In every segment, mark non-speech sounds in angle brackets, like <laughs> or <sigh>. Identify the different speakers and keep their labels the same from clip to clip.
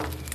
Speaker 1: Okay,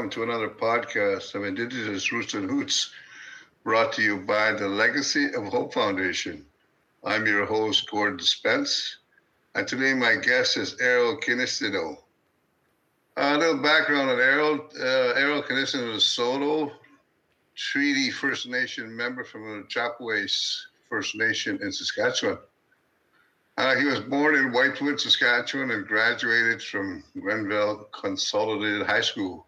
Speaker 1: welcome to another podcast of Indigenous Roots and Hoots, brought to you by the Legacy of Hope Foundation. I'm your host, Gordon Spence, and today my guest is Erroll Kinistino. A little background on Erroll. Uh, Erroll Kinistino is a Saulteaux Treaty First Nation member from the Chapways First Nation in Saskatchewan. Uh, he was born in Whitewood, Saskatchewan, and graduated from Grenville Consolidated High School.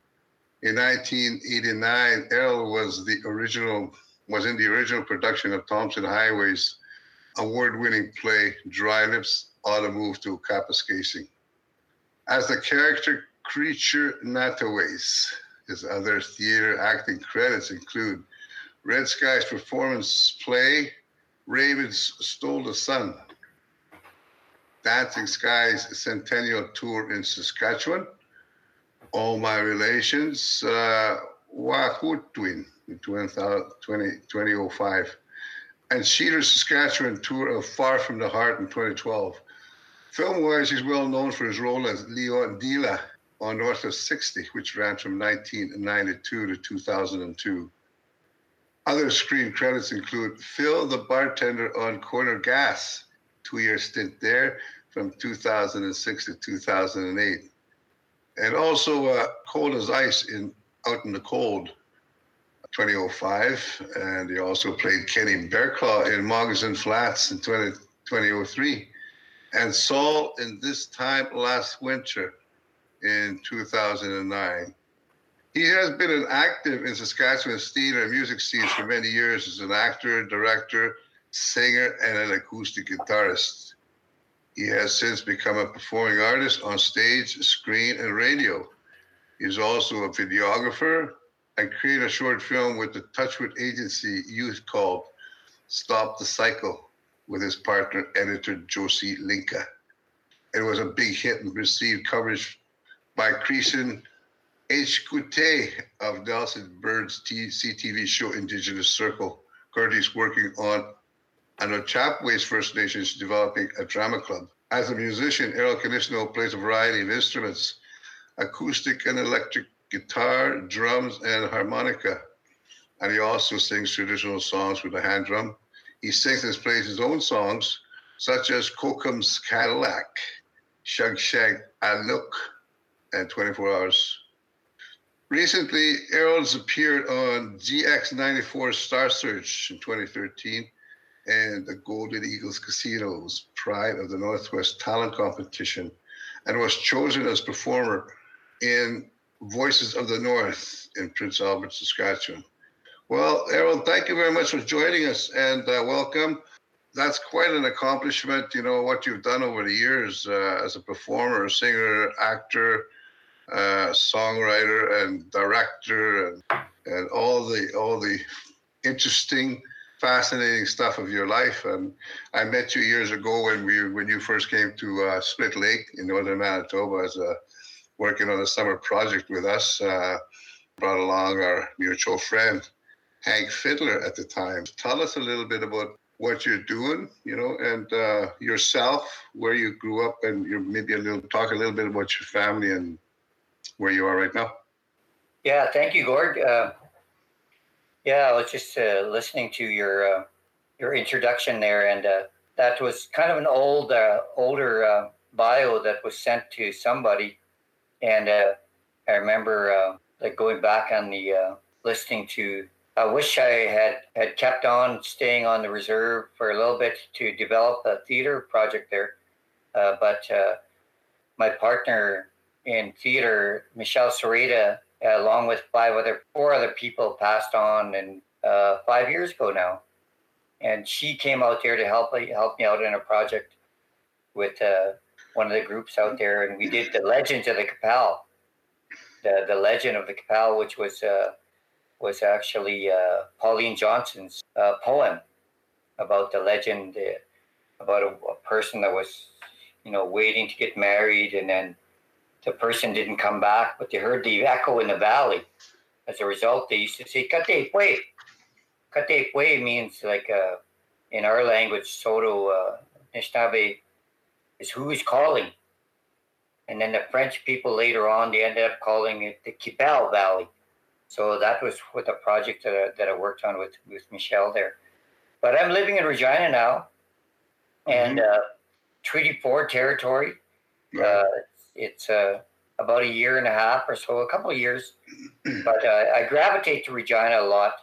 Speaker 1: In 1989, Erroll was the original was in the original production of Tomson Highway's award-winning play Dry Lips Oughta Move to Kapuskasing. As the character Creature Nataways, his other theater acting credits include Red Sky's performance play Ravens Stole the Sun, Dancing Skies Centennial Tour in Saskatchewan. All My Relations, uh, Wahutwin in 2005. And Cedar, Saskatchewan tour of Far From the Heart in 2012. Film wise, he's well known for his role as Leon Dila on North of 60, which ran from 1992 to 2002. Other screen credits include Phil the bartender on Corner Gas two year stint there from 2006 to 2008. And also uh, Cold as Ice in Out in the Cold, 2005. And he also played Kenny Bearclaw in Moccasin Flats in 20, 2003. And Saul in This Time Last Winter in 2009. He has been an active in Saskatchewan's theater and music scenes for many years as an actor, director, singer, and an acoustic guitarist. He has since become a performing artist on stage, screen, and radio. He's also a videographer and created a short film with the Touchwood Agency youth called Stop the Cycle with his partner, editor Josie Linka. It was a big hit and received coverage by Creason H. Kute of Nelson Bird's CTV show Indigenous Circle. Currently working on and the Chapways First Nations developing a drama club. As a musician, Erroll Kinistino plays a variety of instruments acoustic and electric guitar, drums, and harmonica. And he also sings traditional songs with a hand drum. He sings and plays his own songs, such as Kokum's Cadillac, Shug Shag Aluk, and 24 Hours. Recently, Erroll's appeared on GX94 Star Search in 2013 and the Golden Eagles Casinos Pride of the Northwest Talent Competition and was chosen as performer in Voices of the North in Prince Albert, Saskatchewan. Well, Erroll, thank you very much for joining us and uh, welcome. That's quite an accomplishment, you know, what you've done over the years uh, as a performer, singer, actor, uh, songwriter, and director, and, and all the all the interesting fascinating stuff of your life. And I met you years ago when we when you first came to uh, Split Lake in northern Manitoba as a working on a summer project with us. Uh, brought along our mutual friend Hank Fiddler at the time. Tell us a little bit about what you're doing, you know, and uh, yourself, where you grew up, and you maybe a little talk a little bit about your family and where you are right now.
Speaker 2: Yeah, thank you, Gord. Uh, yeah, I was just uh, listening to your uh, your introduction there, and uh, that was kind of an old, uh, older uh, bio that was sent to somebody, and uh, I remember like going back on the listening to. I wish I had had kept on staying on the reserve for a little bit to develop a theater project there, but my partner in theater, Michelle Sereda, along with five other, four other people passed on and uh, five years ago now. and she came out there to help help me out in a project with uh, one of the groups out there, and we did the Legends of the Qu'Appelle, the the Legend of the Qu'Appelle, which was uh, was actually uh, Pauline Johnson's uh, poem about the legend uh, about a, a, person that was, you know, waiting to get married, and then the person didn't come back, but they heard the echo in the valley. As a result, they used to say "Kate pue." Kate pue means like uh, in our language, Saulteaux uh, is who is calling. And then the French people later on, they ended up calling it the Qu'Appelle Valley. So that was with a project that I, that I worked on with, with Michelle there. But I'm living in Regina now, and mm-hmm. uh, Treaty 4 territory. Uh, it's uh, about a year and a half or so, a couple of years. <clears throat> But uh, I gravitate to Regina a lot.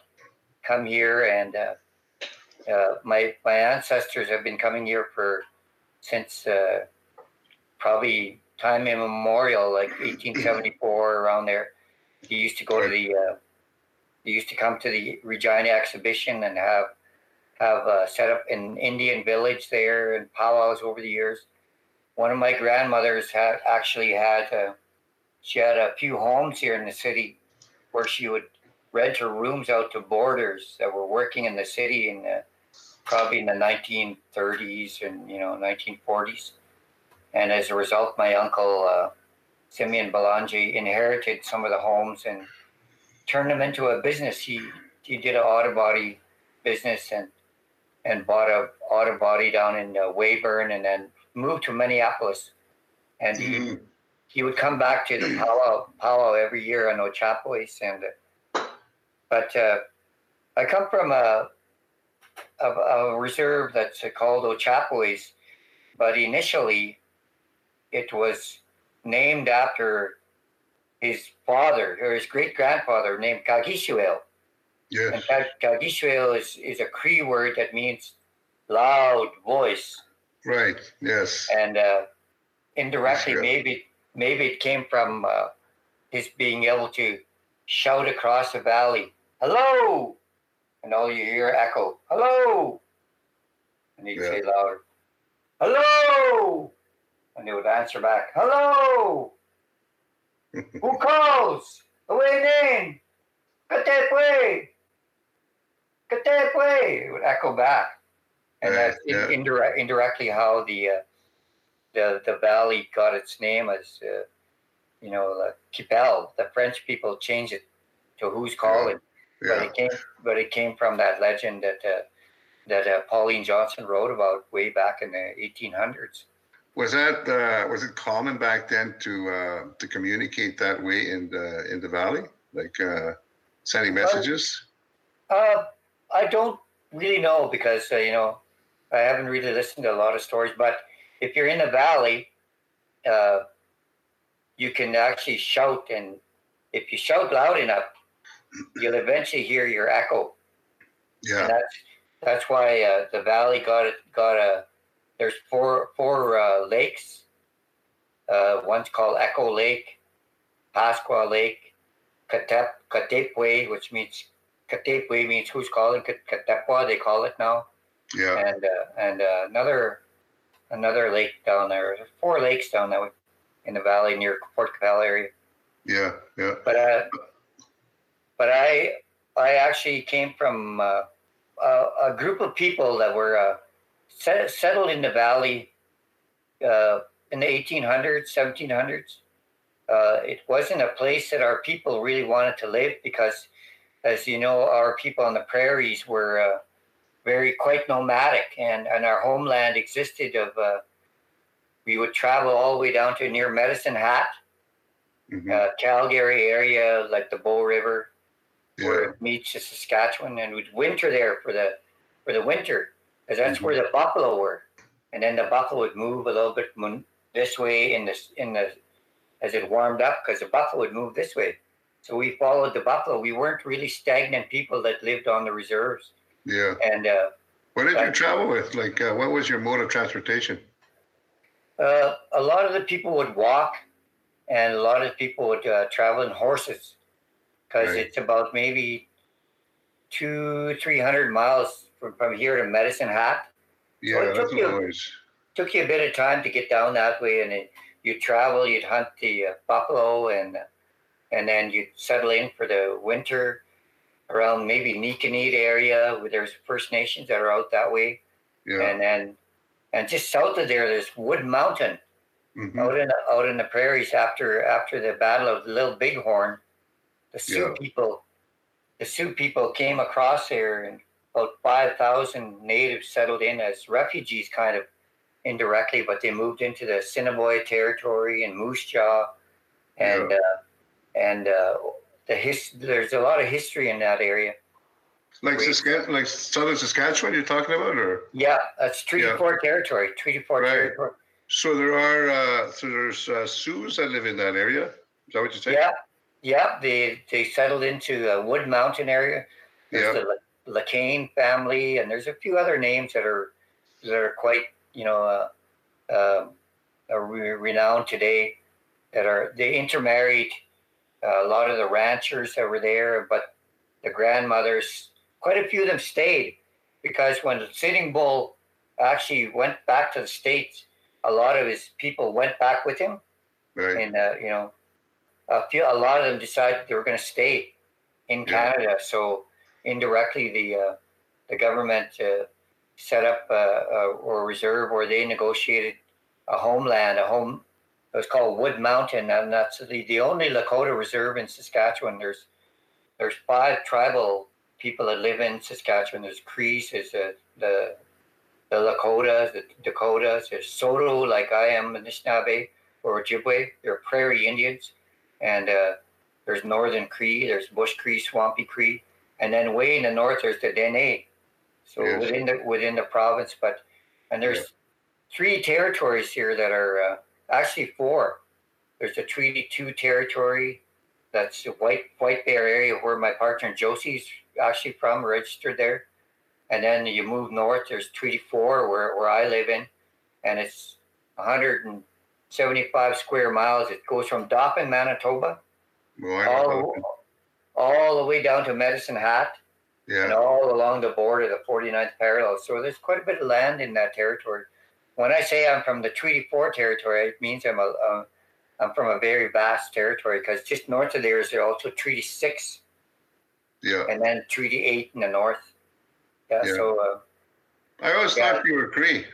Speaker 2: Come here, and uh, uh, my my ancestors have been coming here for since uh, probably time immemorial, like 1874 <clears throat> around there. He used to go to the. Uh, he used to come to the Regina exhibition and have have uh, set up an Indian village there and powwows over the years. One of my grandmothers had actually had a, she had a few homes here in the city where she would rent her rooms out to boarders that were working in the city in the probably in the 1930s and you know 1940s. And as a result, my uncle uh, Simeon Belange inherited some of the homes and turned them into a business. He he did an auto body business and and bought a auto body down in uh, Weyburn and then moved to Minneapolis. And he mm-hmm. he would come back to the <clears throat> powwow powwow every year on Ochapowace and. But uh, I come from a a, a reserve that's called Ochapowace, but initially it was named after his father or his great grandfather named Kagishuel.
Speaker 1: Yes.
Speaker 2: And Kagishuel is, is a Cree word that means loud voice.
Speaker 1: Right. Yes.
Speaker 2: And uh, indirectly, maybe maybe it came from uh, his being able to shout across the valley, "Hello, and all you hear echo, hello. And he'd yeah. say louder, hello. And they would answer back, hello. <laughs> Who calls? Away name. Katepwe. Katepwe. It would echo back. And that's yeah. indirect, indirectly how the, uh, the the valley got its name as, uh, you know, like Qu'Appelle. The French people changed it to who's calling. Yeah. But it came, but it came from that legend that uh, that uh, Pauline Johnson wrote about way back in the 1800s.
Speaker 1: Was that uh, was it common back then to uh, to communicate that way in the in the valley, like uh, sending messages?
Speaker 2: Uh, I don't really know because you know I haven't really listened to a lot of stories. But if you're in the valley, you can actually shout, and if you shout loud enough, you'll eventually hear your echo.
Speaker 1: Yeah.
Speaker 2: And that's that's why uh, the valley got it got a. There's four four uh, lakes. Uh, one's called Echo Lake, Pasqua Lake, Katep Katepwe, which means Katepwe means who's calling Katepwa. They call it now.
Speaker 1: Yeah.
Speaker 2: And uh, and uh, another another lake down there. There's four lakes down there in the valley near Port Qu'Appelle area.
Speaker 1: Yeah, yeah.
Speaker 2: But uh, but I I actually came from uh, a, a, group of people that were uh, set, settled in the valley uh, in the 1800s, 1700s. Uh, it wasn't a place that our people really wanted to live because, as you know, our people on the prairies were uh, very quite nomadic, and, and our homeland existed of. Uh, we would travel all the way down to near Medicine Hat, mm-hmm. Calgary area, like the Bow River, yeah. where it meets the Saskatchewan, and we'd winter there for the for the winter, because that's mm-hmm. where the buffalo were, and then the buffalo would move a little bit this way in the in the as it warmed up, because the buffalo would move this way. So we followed the buffalo. We weren't really stagnant people that lived on the reserves.
Speaker 1: Yeah.
Speaker 2: And uh,
Speaker 1: what did you travel with? Like, uh, what was your mode of transportation?
Speaker 2: Uh, a lot of the people would walk, and a lot of people would uh, travel in horses because right. it's about maybe two, three hundred miles from, from here to Medicine Hat.
Speaker 1: Yeah,
Speaker 2: it
Speaker 1: that's
Speaker 2: took you-. Took you a bit of time to get down that way, and it, you'd travel, you'd hunt the uh, buffalo, and and then you'd settle in for the winter around maybe Nekaneet area, where there's First Nations that are out that way,
Speaker 1: Yeah.
Speaker 2: and then and just south of there, there's Wood Mountain.
Speaker 1: Mhm,
Speaker 2: out in the, out in the prairies after after the Battle of Little Bighorn, the Sioux
Speaker 1: Yeah.
Speaker 2: people, the Sioux people came across there, and about five thousand natives settled in as refugees, kind of indirectly, but they moved into the Assiniboia territory and Moose Jaw, and uh, and uh, the his there's a lot of history in that area.
Speaker 1: Like. Saskatchewan, like southern Saskatchewan, you're talking about, or
Speaker 2: Yeah, that's Treaty
Speaker 1: Yeah.
Speaker 2: Four territory. Treaty Four
Speaker 1: Right.
Speaker 2: territory.
Speaker 1: so there are uh, so there's uh, Sioux that live in that area. Is that what you're saying?
Speaker 2: Yeah, yeah. They they settled into the Wood Mountain area. There's
Speaker 1: Yeah.
Speaker 2: the La- LeCaine family, and there's a few other names that are that are quite you know uh, uh, renowned today. That are they intermarried. A lot of the ranchers that were there, but the grandmothers, quite a few of them stayed because when Sitting Bull actually went back to the states, a lot of his people went back with him
Speaker 1: Right.
Speaker 2: and uh, you know, a few, a lot of them decided they were going to stay in
Speaker 1: Yeah.
Speaker 2: Canada. So indirectly, the uh, the government uh, set up uh, a, a reserve where they negotiated a homeland, a home. It was called Wood Mountain, and that's the, the only Lakota reserve in Saskatchewan. There's there's five tribal people that live in Saskatchewan. There's Crees, there's the the, the Lakotas, the Dakotas, there's Saulteaux, like I am, Anishinaabe, or Ojibwe. They're Prairie Indians, and uh, there's Northern Cree, there's Bush Cree, Swampy Cree, and then way in the north there's the Dene. So
Speaker 1: Yes.
Speaker 2: within the within the province, but and there's
Speaker 1: Yeah.
Speaker 2: three territories here that are uh, actually four. There's the Treaty Two territory, that's the White White Bear area where my partner Josie's actually from, registered there. And then you move north, there's Treaty Four where, where I live in, and it's 175 square miles. It goes from Dauphin, Manitoba,
Speaker 1: Well,
Speaker 2: all, all the way down to Medicine Hat, and all along the border, the 49th parallel. So there's quite a bit of land in that territory. When I say I'm from the Treaty Four territory, it means I'm a, uh, I'm from a very vast territory because just north of there is also Treaty Six,
Speaker 1: Yeah.
Speaker 2: and then Treaty Eight in the north. Yeah.
Speaker 1: Yeah.
Speaker 2: So uh,
Speaker 1: I always
Speaker 2: Yeah.
Speaker 1: thought you were Cree.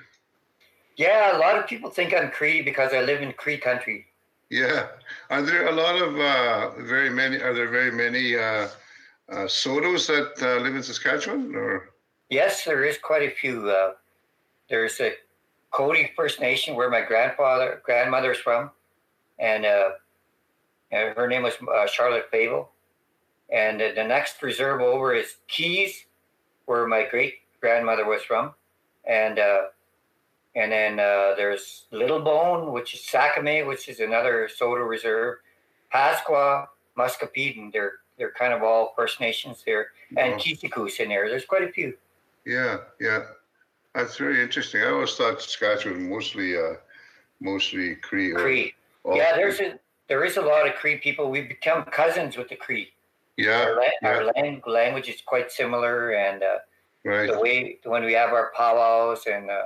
Speaker 2: yeah, a lot of people think I'm Cree because I live in Cree country.
Speaker 1: Yeah. Are there a lot of uh, very many? Are there very many uh, uh, Sotos that uh, live in Saskatchewan? Or
Speaker 2: Yes, there is quite a few. Uh, there's a Cote First Nation where my grandfather, grandmother grandmother's from, and, uh, and her name was uh, Charlotte Fable. And the next reserve over is Keys, where my great grandmother was from, and uh, and then uh, there's Little Bone, which is Sakimay, which is another Saulteaux reserve, Pasqua, Muscowpetung. They're they're kind of all First Nations there, and
Speaker 1: Oh,
Speaker 2: Kitiku's in there. There's quite a few.
Speaker 1: yeah, yeah. That's very interesting. I always thought Saskatchewan was mostly uh, mostly Cree. Or
Speaker 2: Cree. yeah,
Speaker 1: Cree.
Speaker 2: there's a there is a lot of Cree people. We've become cousins with the Cree.
Speaker 1: yeah,
Speaker 2: Our, la-
Speaker 1: yeah.
Speaker 2: our lang- language is quite similar, and uh,
Speaker 1: right.
Speaker 2: the way when we have our powwows and uh,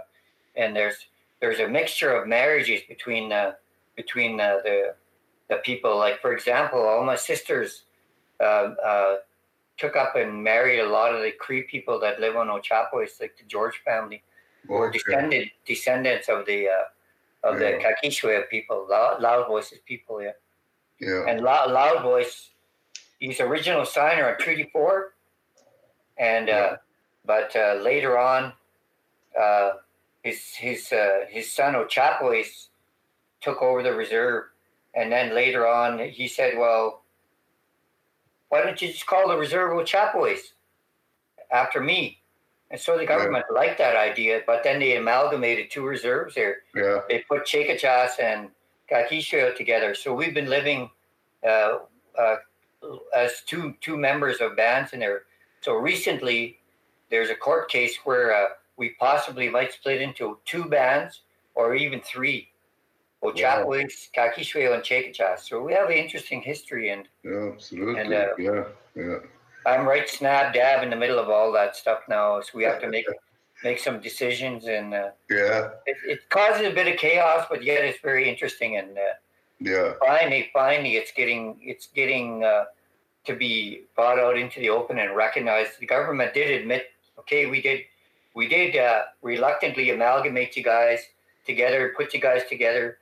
Speaker 2: and there's there's a mixture of marriages between uh, between uh, the the people. Like for example, all my sisters uh, uh, took up and married a lot of the Cree people that live on Ochapowace, like the George family, who are
Speaker 1: Okay.
Speaker 2: descended descendants of the uh, of the
Speaker 1: Yeah.
Speaker 2: Kakishwe people, loud, loud voices people. Yeah.
Speaker 1: Yeah,
Speaker 2: And Loud, Loud Voice, he's original signer on Treaty Four, and uh, but uh, later on, uh, his his uh, his son Ochapowace took over the reserve, and then later on he said, "Well, why don't you just call the reserve Ochapowace after me?" And so the government liked that idea, but then they amalgamated two reserves there
Speaker 1: yeah,
Speaker 2: they put Chacachas and Kakishio together. So we've been living uh, uh, as two two members of bands in there. So recently, there's a court case where uh, we possibly might split into two bands or even three. Ochapowace, Kakishio, and Chacachas. So we have an interesting history, and
Speaker 1: yeah, absolutely.
Speaker 2: And, uh,
Speaker 1: yeah, yeah.
Speaker 2: I'm right snap dab in the middle of all that stuff now. So we have to make <laughs> make some decisions, and uh,
Speaker 1: yeah,
Speaker 2: it, it, causes a bit of chaos, but yet it's very interesting. And uh,
Speaker 1: yeah,
Speaker 2: finally, finally, it's getting it's getting uh, to be brought out into the open and recognized. The government did admit, okay, we did we did uh, reluctantly amalgamate you guys together, put you guys together.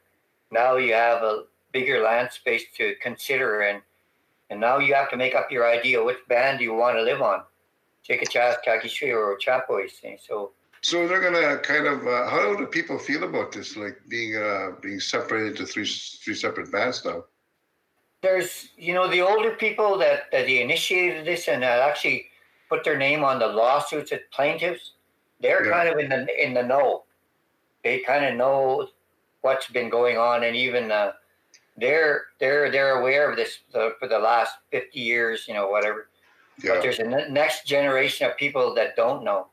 Speaker 2: Now you have a bigger land space to consider, and and now you have to make up your idea which band do you want to live on, Chacachas, Kakishui, or Chapois. So.
Speaker 1: So they're gonna kind of. Uh, how do people feel about this? Like being uh, being separated into three three separate bands now.
Speaker 2: There's, you know, the older people that that they initiated this and that actually put their name on the lawsuits as plaintiffs. They're yeah. kind of in the in the know. They kind of know what's been going on, and even uh, they're they're they're aware of this uh, for the last 50 years you know whatever yeah. but there's a n- next generation of people that don't know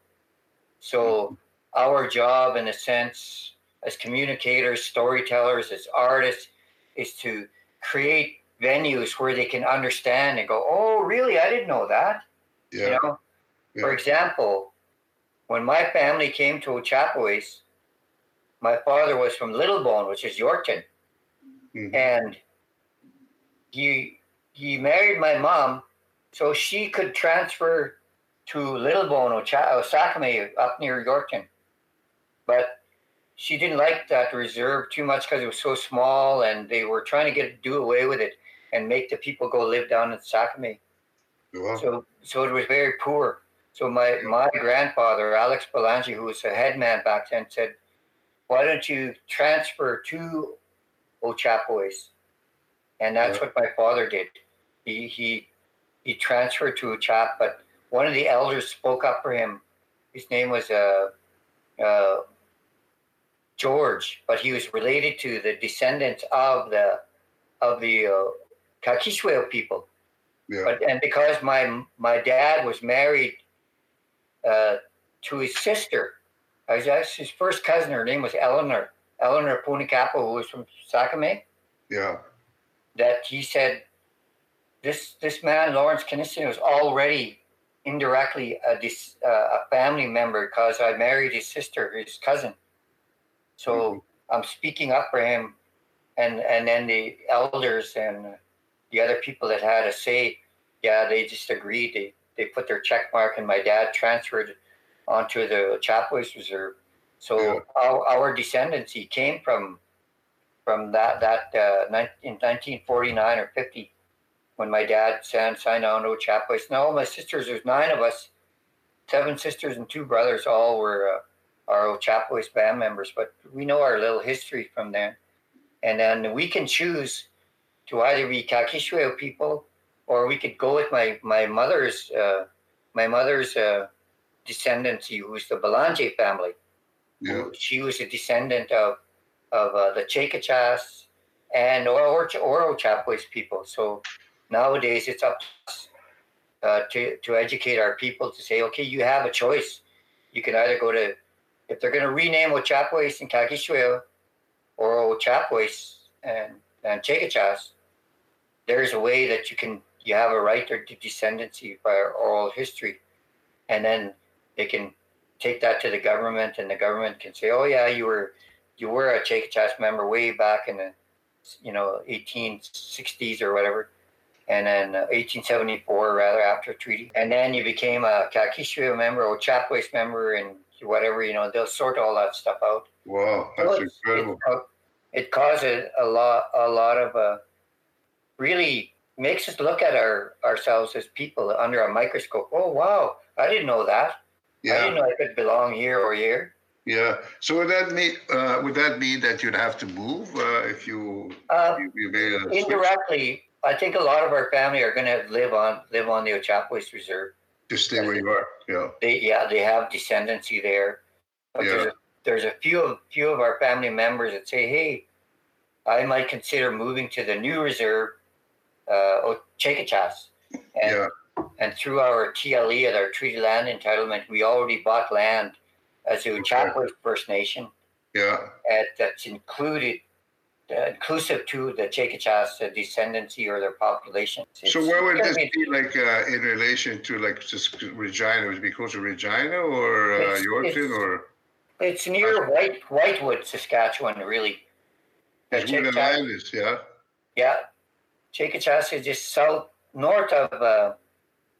Speaker 2: so our job in a sense as communicators storytellers as artists is to create venues where they can understand and go oh really i didn't know that yeah. you know yeah. for example when my family came to Ochapowace, my father was from Littlebone, which is Yorkton Mm-hmm. And he he married my mom so she could transfer to Littlebone or Osakame up near Yorkton. But she didn't like that reserve too much because it was so small and they were trying to get do away with it and make the people go live down in Sakimay. Wow. So so it was very poor. So my, my grandfather, Alex Belangi, who was a headman back then, said, Why don't you transfer to Ochapowace. And that's yeah. what my father did. He, he, he transferred to Ochap, but one of the elders spoke up for him. His name was uh, uh, George, but he was related to the descendants of the of the uh, people. Yeah. But, and because my my dad was married uh, to his sister, I was his first cousin. Her name was Eleanor. Eleanor Punikapo, who was from Sakimay.
Speaker 1: Yeah.
Speaker 2: That he said this this man Lawrence Kinison was already indirectly a, this, uh, a family member because I married his sister, his cousin. So mm-hmm. I'm speaking up for him, and and then the elders and the other people that had a say, yeah, they just agreed. They they put their check mark, and my dad transferred onto the Chapois Reserve. So yeah. our, our descendants, he came from from that that uh, in 1949 or 50 when my dad signed, signed on to a Chapois. Now my sisters, there's nine of us, seven sisters and two brothers, all were uh, our Chapois band members. But we know our little history from there, and then we can choose to either be Kakishueo people or we could go with my my mother's uh, my mother's uh, descendancy, who's the Belanje family. Yeah. She was a descendant of of uh, the Chacachas and or or, or people. So nowadays it's up to us uh, to to educate our people to say, okay, you have a choice. You can either go to if they're going to rename Ochapowace and Kakishueo or Ochapowace and and Chacachas, there's a way that you can you have a right to descendancy by oral history, and then they can take that to the government, and the government can say, "Oh yeah, you were you were a Chacachas member way back in the you know 1860s or whatever." And then uh, 1874, rather after a treaty, and then you became a Kakishueo member or Chapois member, and whatever you know, they'll sort all that stuff out.
Speaker 1: Wow, that's so incredible!
Speaker 2: It, it causes a lot, a lot of uh, really makes us look at our ourselves as people under a microscope. Oh wow, I didn't know that. Yeah. I didn't know I could belong here or here.
Speaker 1: Yeah. So would that mean uh, would that mean that you'd have to move uh, if you,
Speaker 2: uh, you, you made a indirectly? Switch? I think a lot of our family are going to live on live on the Ochapowace Reserve.
Speaker 1: Just stay where you are. Yeah.
Speaker 2: They yeah they have descendancy there. But yeah. there's, a, there's a few of few of our family members that say, hey, I might consider moving to the new reserve, uh, Chacachas. And yeah and through our TLE, our Treaty Land Entitlement, we already bought land as a okay. First Nation.
Speaker 1: Yeah.
Speaker 2: At, that's included uh, inclusive to the Chickasaw descendancy or their population.
Speaker 1: It's, so where would this be like uh, in relation to like just Regina? Would it be close to Regina or uh, Yorkton
Speaker 2: it's,
Speaker 1: or?
Speaker 2: It's near White Whitewood, Saskatchewan, really.
Speaker 1: It's where the land is, yeah.
Speaker 2: Yeah, Chickasaw is just south north of uh,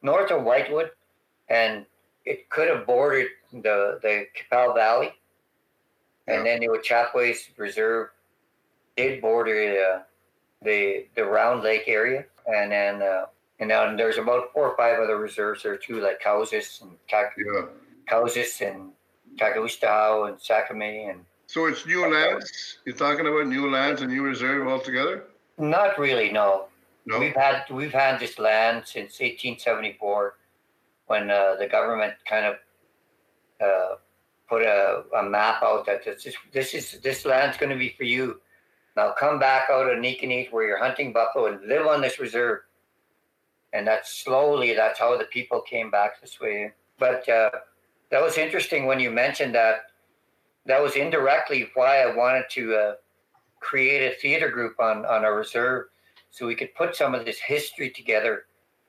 Speaker 2: north of Whitewood, and it could have bordered the the Qu'Appelle Valley, and yeah. then the Chapways Reserve did border uh, the the Round Lake area, and then uh, and then there's about four or five other reserves there too, like Cowessess and Kak- yeah. Cowessess and Kahkewistahaw and Sakimay and.
Speaker 1: So it's new lands. You're talking about new lands and new reserve altogether?
Speaker 2: Not really, no. No. We've had we've had this land since 1874, when uh, the government kind of uh, put a, a, map out that this is this is this land's going to be for you. Now come back out of Nicanese where you're hunting buffalo and live on this reserve. And that's slowly, that's how the people came back this way. But uh, that was interesting when you mentioned that. That was indirectly why I wanted to uh, create a theater group on, on a reserve so we could put some of this history together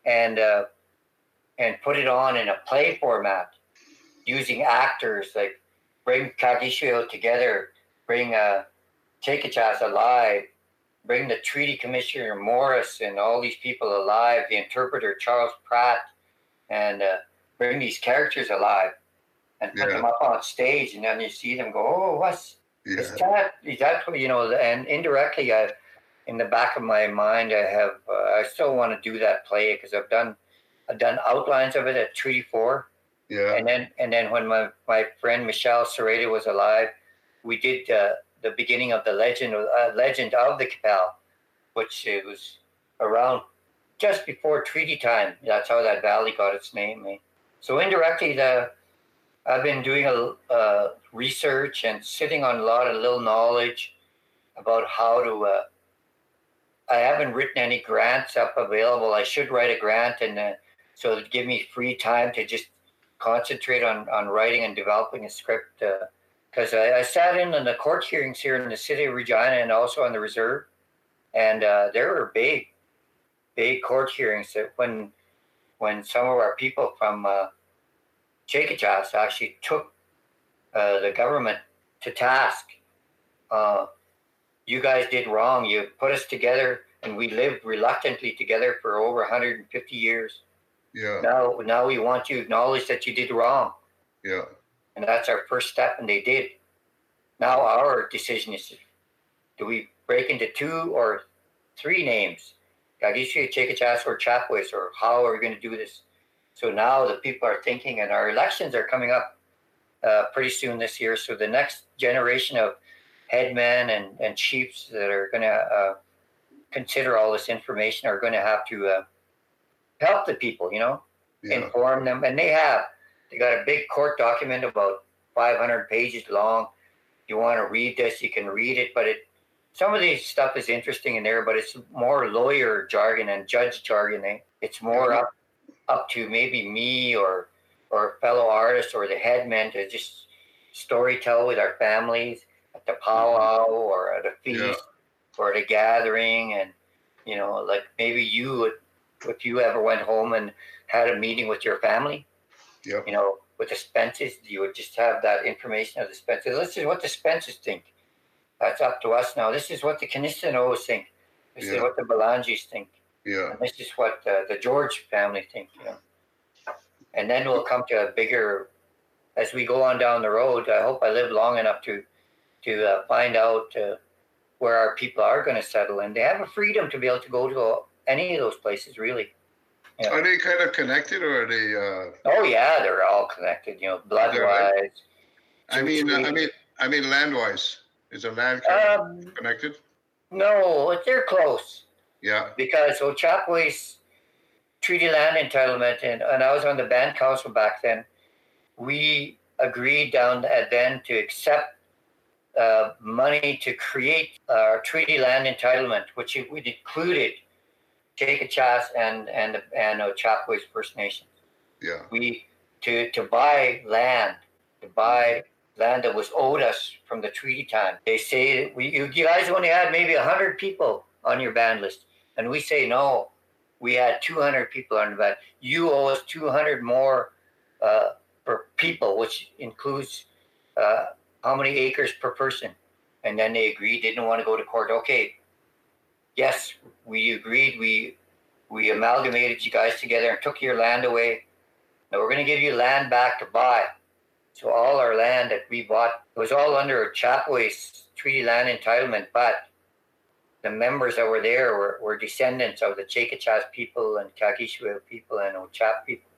Speaker 2: and uh, and put it on in a play format using actors like bring Kagisho together, bring uh, Chickasaw alive, bring the Treaty Commissioner Morris and all these people alive, the interpreter Charles Pratt, and uh, bring these characters alive and put yeah. them up on stage, and then you see them go, "Oh, what's yeah. is that? Is that you know?" And indirectly, I, in the back of my mind, I have uh, I still want to do that play because I've done I've done outlines of it at Treaty Four.
Speaker 1: Yeah.
Speaker 2: And then and then when my my friend Michelle Sereda was alive, we did. Uh, the beginning of the legend uh, legend of the Qu'Appelle, which it was around just before treaty time. That's how that valley got its name. Eh? So indirectly, the I've been doing a uh, research and sitting on a lot of little knowledge about how to. Uh, I haven't written any grants up available. I should write a grant, and uh, so it'd give me free time to just concentrate on on writing and developing a script uh, because I, I, sat in on the court hearings here in the city of Regina and also on the reserve, and uh, there were big, big court hearings that when when some of our people from uh, actually took uh, the government to task. You guys did wrong. You put us together, and we lived reluctantly together for over 150 years.
Speaker 1: Yeah.
Speaker 2: Now, now we want you to acknowledge that you did wrong.
Speaker 1: Yeah.
Speaker 2: And that's our first step, and they did. Now our decision is do we break into two or three names? Gagishi, Chacachas, or Chapways, or how are we going to do this? So now the people are thinking, and our elections are coming up uh, pretty soon this year. So the next generation of headmen and, and chiefs that are going to uh, consider all this information are going to have to uh, help the people, you know, yeah. inform them. And they have. They got a big court document about 500 pages long. You want to read this, you can read it. But it, some of these stuff is interesting in there, but it's more lawyer jargon and judge jargon. Eh? It's more up up to maybe me or or fellow artists or the headmen to just story tell with our families at the powwow or at a feast yeah. or at a gathering and you know like maybe you would if you ever went home and had a meeting with your family
Speaker 1: Yep.
Speaker 2: You know, with the Spences, you would just have that information of the Spences. This is what the Spences think. That's up to us now. This is what the Kinistinos think. This yeah. is what the Belangis think.
Speaker 1: Yeah.
Speaker 2: And this is what uh, the George family think. You know. And then we'll come to a bigger, as we go on down the road. I hope I live long enough to to uh, find out uh, where our people are going to settle, and they have a freedom to be able to go to any of those places, really.
Speaker 1: Yeah. Are they kind of connected, or are they? Uh,
Speaker 2: oh yeah, they're all connected. You know, blood wise.
Speaker 1: I mean, I mean, I mean, land wise. Is the land um, connected?
Speaker 2: No, they're close.
Speaker 1: Yeah.
Speaker 2: Because Ojapwe's treaty land entitlement, and, and I was on the band council back then. We agreed down at then to accept uh, money to create our treaty land entitlement, which we included Chickasaw and and and Chapways First Nations.
Speaker 1: Yeah.
Speaker 2: We to to buy land, to buy land that was owed us from the treaty time. They say we, you guys only had maybe 100 people on your band list. And we say, no, we had 200 people on the band. You owe us 200 more uh, per people, which includes uh, how many acres per person. And then they agreed, didn't want to go to court. Okay, yes, we agreed. We we amalgamated you guys together and took your land away. Now we're going to give you land back to buy. So all our land that we bought was all under a Chapway's treaty land entitlement, but the members that were there were, were descendants of the Chacachas people and Kakishwe people and Ochap people.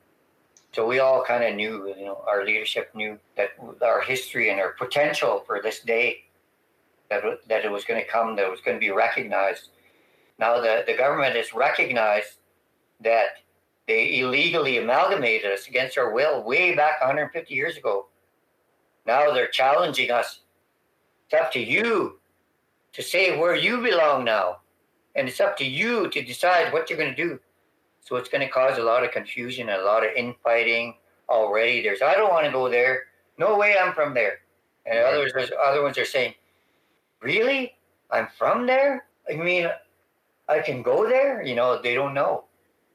Speaker 2: So we all kind of knew, you know, our leadership knew that our history and our potential for this day, that, that it was going to come, that it was going to be recognized. Now the, the government has recognized that they illegally amalgamated us against our will way back 150 years ago. Now they're challenging us. It's up to you to say where you belong now. And it's up to you to decide what you're going to do. So it's going to cause a lot of confusion and a lot of infighting already. There's, I don't want to go there. No way I'm from there. And right. others, other ones are saying, really? I'm from there? I mean, I can go there? You know, they don't know.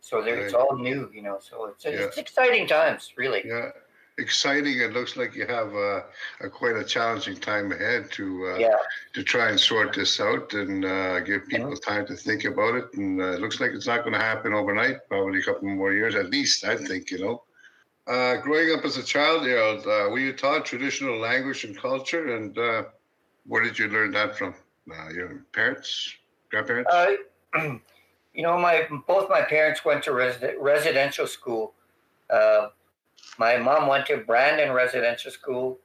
Speaker 2: So right. it's all new, you know. So it's, yeah. it's exciting times, really.
Speaker 1: Yeah, exciting. It looks like you have a, a quite a challenging time ahead to uh,
Speaker 2: yeah.
Speaker 1: to try and sort this out and uh, give people mm-hmm. time to think about it. And uh, it looks like it's not going to happen overnight. Probably a couple more years, at least. I think you know. Uh, growing up as a child, Gerald, uh, were you taught traditional language and culture, and uh, where did you learn that from? your parents, grandparents? <clears throat>
Speaker 2: you know, my both my parents went to res- residential school. My mom went to Brandon Residential School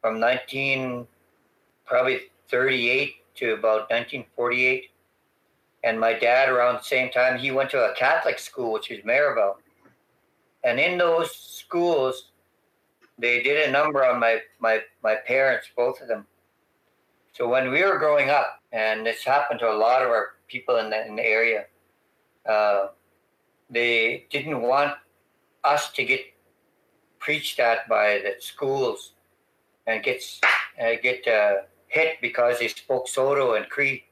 Speaker 2: from 19 probably 38 to about 1948, and my dad around the same time he went to a Catholic school, which is Marieval. And in those schools, they did a number on my my my parents, both of them. So when we were growing up, and this happened to a lot of our people in the, in the area, uh, they didn't want us to get preached at by the schools and gets uh, get uh, hit because they spoke Saulteaux and Cree,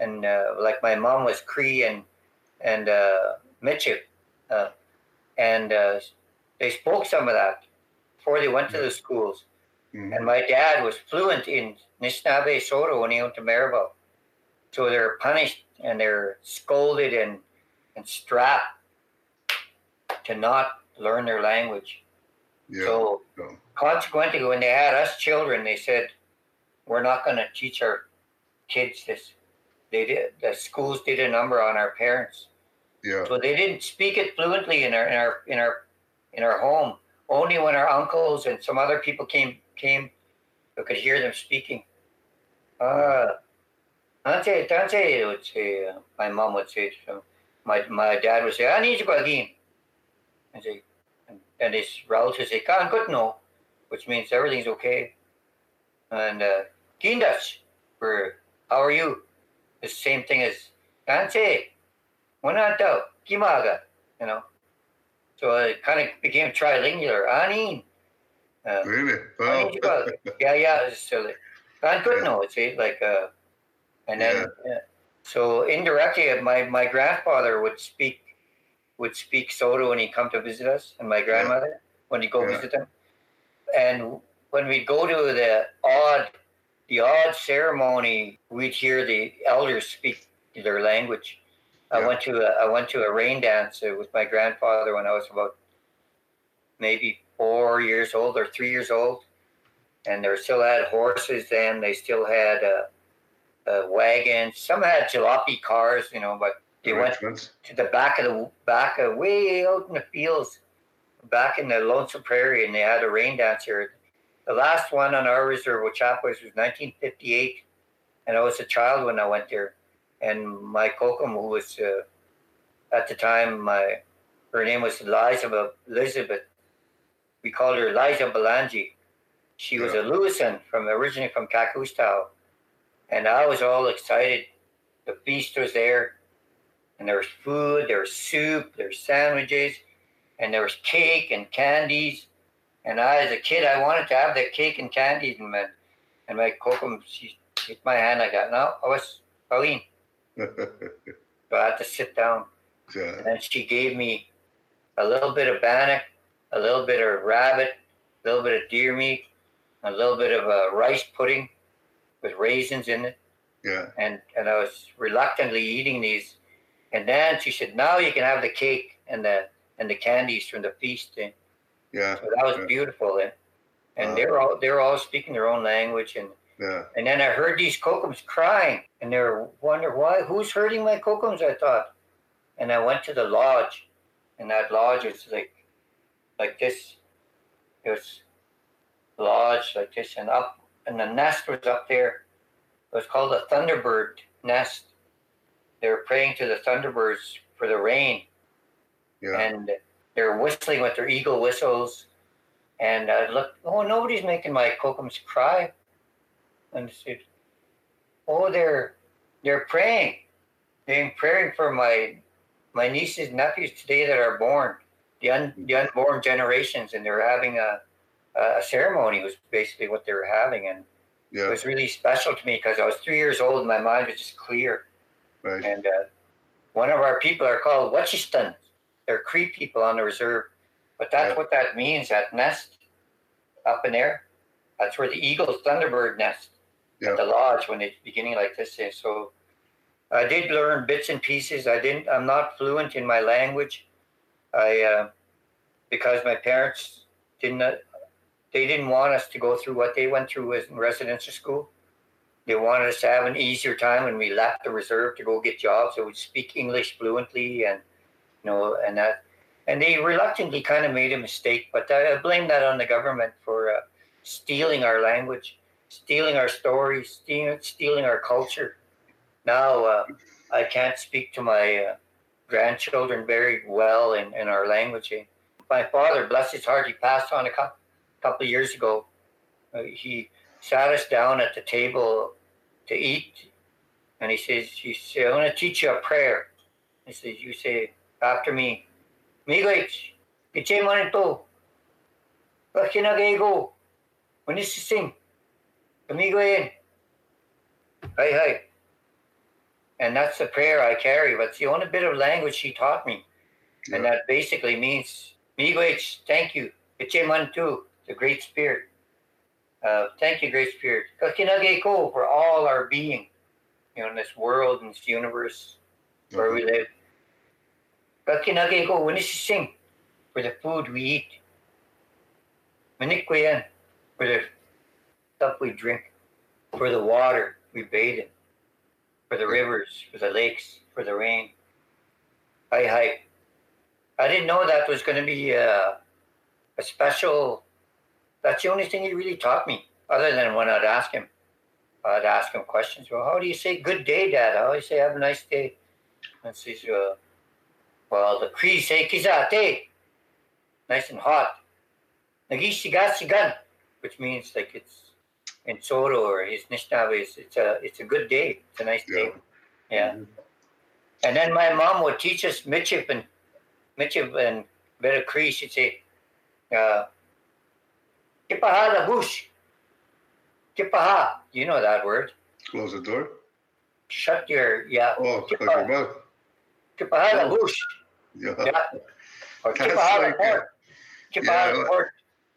Speaker 2: and uh, like my mom was Cree and and uh, uh, and uh, they spoke some of that before they went to the schools. Mm-hmm. And my dad was fluent in Nishnawbe Saulteaux when he went to Marieval. So they're punished and they're scolded and and strapped to not learn their language. Yeah. So consequently, when they had us children, they said, "We're not going to teach our kids this." They did. The schools did a number on our parents.
Speaker 1: Yeah.
Speaker 2: So they didn't speak it fluently in our in our in our in our home. Only when our uncles and some other people came came, we could hear them speaking. Uh, Tante, Tante would say, uh, my mom would say to my, my dad would say, I need to go again. And, say, and, his relatives say, Can't good no, which means everything's okay. And uh, Kindas, for how are you? The same thing as Kanse, Wanato, Kimaga, you know. So it kind of became trilingular. Anin.
Speaker 1: Uh, really? Wow.
Speaker 2: yeah, yeah. So like, can't good no. It's like, uh, and then, yeah. So indirectly, my, my grandfather would speak would speak Saulteaux when he'd come to visit us, and my grandmother when he'd go yeah. visit them. And when we'd go to the odd the odd ceremony, we'd hear the elders speak their language. Yeah. I went to a, I went to a rain dance with my grandfather when I was about maybe four years old or three years old, and they still had horses then. They still had. Uh, uh, wagons. Some had jalopy cars, you know, but they went to the back of the back of way out in the fields, back in the Lonesome Prairie, and they had a rain dance here. The last one on our reserve, which was 1958, and I was a child when I went there. And my kokum, who was uh, at the time, my her name was Eliza Elizabeth. We called her Eliza Belangi. She was a Lewison from originally from Kakustau and I was all excited. The feast was there, and there was food, there was soup, there was sandwiches, and there was cake and candies, And I, as a kid, I wanted to have the cake and candies. and my, and my kokum, she hit my hand like that. No, I was Pauline. <laughs> but I had to sit down.
Speaker 1: Yeah.
Speaker 2: And then she gave me a little bit of bannock, a little bit of rabbit, a little bit of deer meat, a little bit of a rice pudding with raisins in it.
Speaker 1: Yeah.
Speaker 2: And and I was reluctantly eating these. And then she said, "Now you can have the cake and the and the candies from the feast." And
Speaker 1: Yeah.
Speaker 2: so that was
Speaker 1: Yeah.
Speaker 2: beautiful. And, and
Speaker 1: Wow.
Speaker 2: they were all they were all speaking their own language. And
Speaker 1: Yeah.
Speaker 2: and then I heard these kokum crying, and they were wonder why who's hurting my kokums. I thought, and I went to the lodge, and that lodge was like, like this. It was lodge like this, and up, and the nest was up there. It was called a Thunderbird nest. They were praying to the Thunderbirds for the rain,
Speaker 1: Yeah.
Speaker 2: and they're whistling with their eagle whistles. And I looked, oh, nobody's making my kokums cry. And I said, oh, they're they're praying. They're praying for my my nieces and nephews today that are born, the un, the unborn generations, and they're having a a ceremony was basically what they were having, and it was really special to me because I was three years old and my mind was just clear.
Speaker 1: Right.
Speaker 2: And uh, one of our people are called Wetchiston. They're Cree people on the reserve. But that's what that means, that nest up in there. That's where the eagle's thunderbird nest
Speaker 1: Yeah.
Speaker 2: at the lodge when it's beginning like this is. So I did learn bits and pieces. I didn't I'm not fluent in my language. I uh, because my parents didn't uh, they didn't want us to go through what they went through in residential school. They wanted us to have an easier time when we left the reserve to go get jobs. So we'd speak English fluently and you know and that and they reluctantly kind of made a mistake. But I I blame that on the government for uh, stealing our language, stealing our stories, stealing, stealing our culture. Now uh, I can't speak to my uh, grandchildren very well in, in our language. My father, bless his heart, he passed on a couple, couple of years ago. Uh, he sat us down at the table to eat, and he says, he said, I'm going to teach you a prayer. He says, you say after me, Miglich, Giche Manito, Pakinagego, Unisising, Amigo Yin. Hi, hi. And that's the prayer I carry, but it's the only bit of language she taught me. And
Speaker 1: Yeah.
Speaker 2: that basically means, Miigwech, thank you. Mantu, the Great Spirit. Uh, thank you, Great Spirit. For all our being, you know, in this world, in this universe where we live. Kakinage ko unisising for the food we eat. For the stuff we drink, for the water we bathe in, for the rivers, for the lakes, for the rain. Hi, hi. I didn't know that was going to be uh, a special. That's the only thing he really taught me, other than when I'd ask him. I'd ask him questions. Well, how do you say good day, Dad? How do you say have a nice day? And says, uh, well, the Cree say kizate, nice and hot. Nagisigan, which means like it's in Saulteaux or his Nishnaway, it's, it's a it's a good day. It's a nice day. Yeah. And then my mom would teach us Michif and Michif and Vera Cree. She'd say, uh, Kipaha la bush. Kipaha. You know that word.
Speaker 1: Close the door.
Speaker 2: Shut your, yeah.
Speaker 1: Oh, close your mouth.
Speaker 2: Kipaha la bush.
Speaker 1: Yeah.
Speaker 2: Yeah. Or
Speaker 1: That's
Speaker 2: Kipaha
Speaker 1: like, uh,
Speaker 2: port. Kipaha
Speaker 1: yeah,
Speaker 2: la port.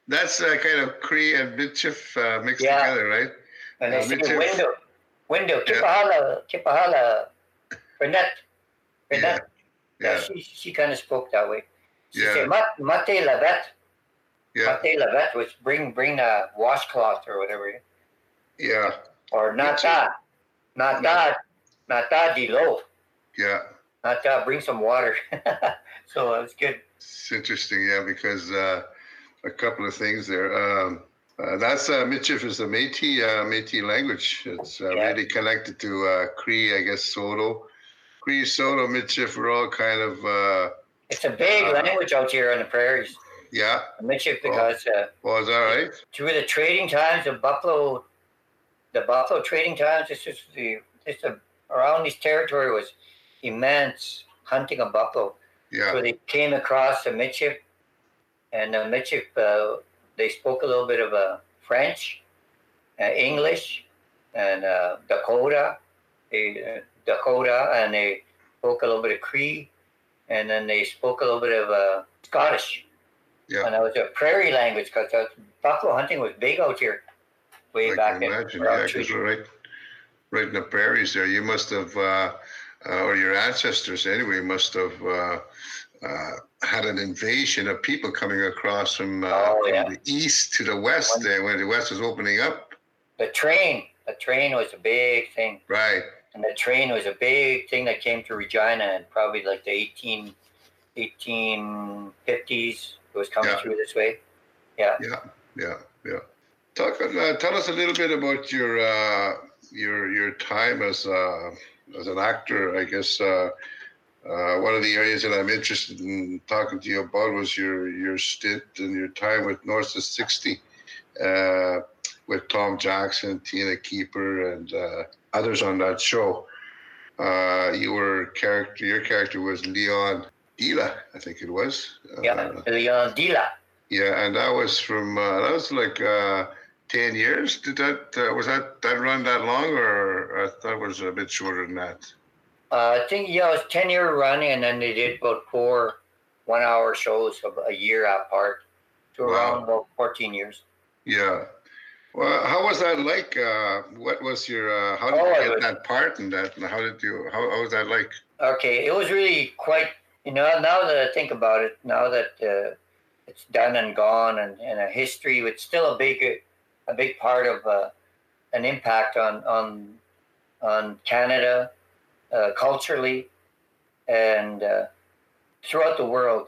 Speaker 1: That's uh, kind of Cree and Michif uh, mixed
Speaker 2: Yeah.
Speaker 1: together, right?
Speaker 2: And
Speaker 1: Uh,
Speaker 2: they say
Speaker 1: Michif.
Speaker 2: window. Window.
Speaker 1: Yeah.
Speaker 2: Kipaha la, kipaha Renette. Renette.
Speaker 1: Yeah.
Speaker 2: Yeah,
Speaker 1: Yeah.
Speaker 2: she, she kind of spoke that way. She
Speaker 1: Yeah.
Speaker 2: said, "Mat- mate lavet.
Speaker 1: Yeah.
Speaker 2: Mate lavet, which bring bring a washcloth or whatever.
Speaker 1: Yeah.
Speaker 2: Or nata. Nata. Nata di loaf.
Speaker 1: Yeah.
Speaker 2: Nata, bring some water. <laughs> so it was good.
Speaker 1: It's interesting, yeah, because uh, a couple of things there. Um, uh, that's uh, Michif is the Métis uh, Métis language. It's uh,
Speaker 2: Yeah.
Speaker 1: really connected to uh, Cree, I guess, Saulteaux. Cree, Saulteaux, Michif are all kind of uh,
Speaker 2: It's a big
Speaker 1: Uh,
Speaker 2: language out here on the prairies.
Speaker 1: Yeah.
Speaker 2: I Michif, because uh,
Speaker 1: Was that right?
Speaker 2: through the trading times of buffalo, the buffalo trading times, this is the this uh, around this territory was immense hunting of buffalo.
Speaker 1: Yeah.
Speaker 2: So they came across the midship, and the midship, uh, they spoke a little bit of uh, French, uh, English, and uh, Dakota, they, uh, Dakota, and they spoke a little bit of Cree, and then they spoke a little bit of uh, Scottish.
Speaker 1: Yeah.
Speaker 2: And that was a prairie language because buffalo hunting was big out here way
Speaker 1: I
Speaker 2: back
Speaker 1: can
Speaker 2: in
Speaker 1: imagine.
Speaker 2: around
Speaker 1: Yeah, because we're right, right in the prairies there. You must have, uh, uh, or your ancestors anyway, must have uh, uh, had an invasion of people coming across from, uh,
Speaker 2: Oh,
Speaker 1: from the east to the west
Speaker 2: One-
Speaker 1: there when the west was opening up.
Speaker 2: The train, the train was a big thing.
Speaker 1: Right.
Speaker 2: And the train was a big thing that came to Regina in probably like the 18, 1850s. It was coming
Speaker 1: Yeah.
Speaker 2: through this way.
Speaker 1: Yeah. Yeah. Yeah. Yeah. Talk. Uh, tell us a little bit about your uh, your your time as uh, as an actor. I guess uh, uh, one of the areas that I'm interested in talking to you about was your your stint and your time with North of 60 uh, with Tom Jackson, Tina Keeper, and uh, others on that show. Uh, you were character. Your character was Leon Dila, I think it was.
Speaker 2: Yeah,
Speaker 1: Uh,
Speaker 2: Leon Dila.
Speaker 1: yeah, and that was from uh, that was like uh, ten years. Did that uh, was that that run that long, or I thought it was a bit shorter than that?
Speaker 2: Uh, I think, yeah, it was 10 year run, and then they did about four one hour shows of a year apart.
Speaker 1: Wow.
Speaker 2: around about 14 years.
Speaker 1: Yeah. Well, how was that like? Uh, what was your? Uh, how did
Speaker 2: Oh,
Speaker 1: you get
Speaker 2: was-
Speaker 1: that part and that? And how did you? How, how was that like?
Speaker 2: Okay, it was really quite, you know, now that I think about it, now that uh, it's done and gone and, and a history, it's still a big, a big part of uh, an impact on, on, on Canada uh, culturally and uh, throughout the world,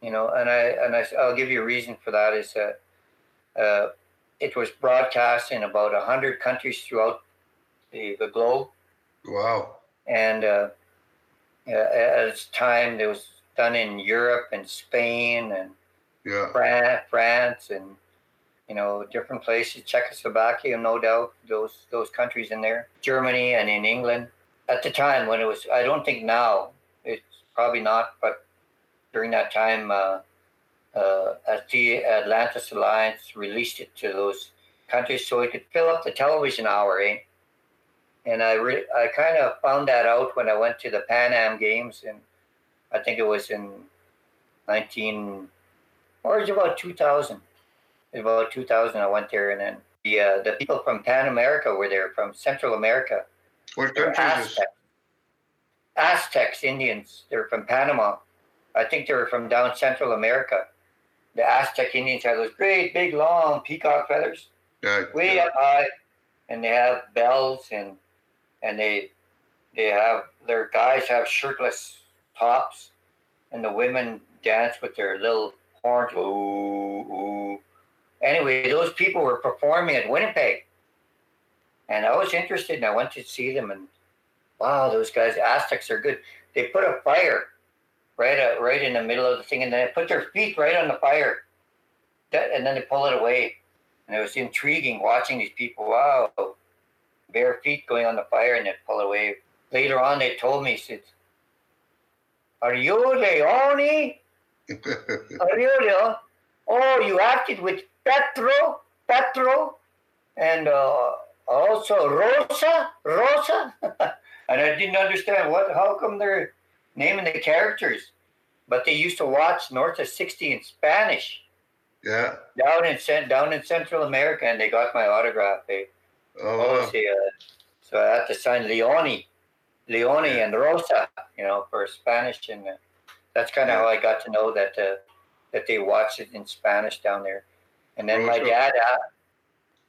Speaker 2: you know, and I, and I, I'll give you a reason for that is that uh, it was broadcast in about 100 countries throughout the, the globe
Speaker 1: Wow.
Speaker 2: and uh, its time it was done in Europe and Spain and
Speaker 1: Yeah.
Speaker 2: Fran- France and you know different places, Czechoslovakia, no doubt those those countries in there, Germany and in England at the time when it was. I don't think now it's probably not, but during that time, uh, uh, at the Atlantis Alliance released it to those countries so it could fill up the television hour, eh? And I re- I kind of found that out when I went to the Pan Am Games, and I think it was in 19 or it was about 2000. It was about 2000. I went there, and then the uh, the people from Pan America were there from Central America.
Speaker 1: What is?
Speaker 2: Aztecs. Aztecs Indians. They're from Panama. I think they were from down Central America. The Aztec Indians have those great, big, long peacock feathers
Speaker 1: Yeah.
Speaker 2: way
Speaker 1: yeah.
Speaker 2: up high, and they have bells and and they they have their guys have shirtless tops, and the women dance with their little horns. Ooh, ooh. Anyway, those people were performing at Winnipeg, and I was interested, and I went to see them, and wow, those guys Aztecs are good. They put a fire right uh, right in the middle of the thing, and then they put their feet right on the fire, that, and then they pull it away. And it was intriguing watching these people. Wow, bare feet going on the fire and then pull away. Later on, they told me, said, "Are you Leone? <laughs> Are you Leone? Oh, you acted with Petro, Petro, and uh, also Rosa, Rosa." <laughs> and I didn't understand what. How come they're naming the characters? But they used to watch North of 60 in Spanish
Speaker 1: yeah.
Speaker 2: down in down in Central America, and they got my autograph. They
Speaker 1: Oh,
Speaker 2: oh,
Speaker 1: wow.
Speaker 2: see, uh, so I had to sign Leone, Leone
Speaker 1: Yeah.
Speaker 2: and Rosa, you know, for Spanish, and uh, that's kind of how I got to know that uh, that they watched it in Spanish down there. And then my dad, uh,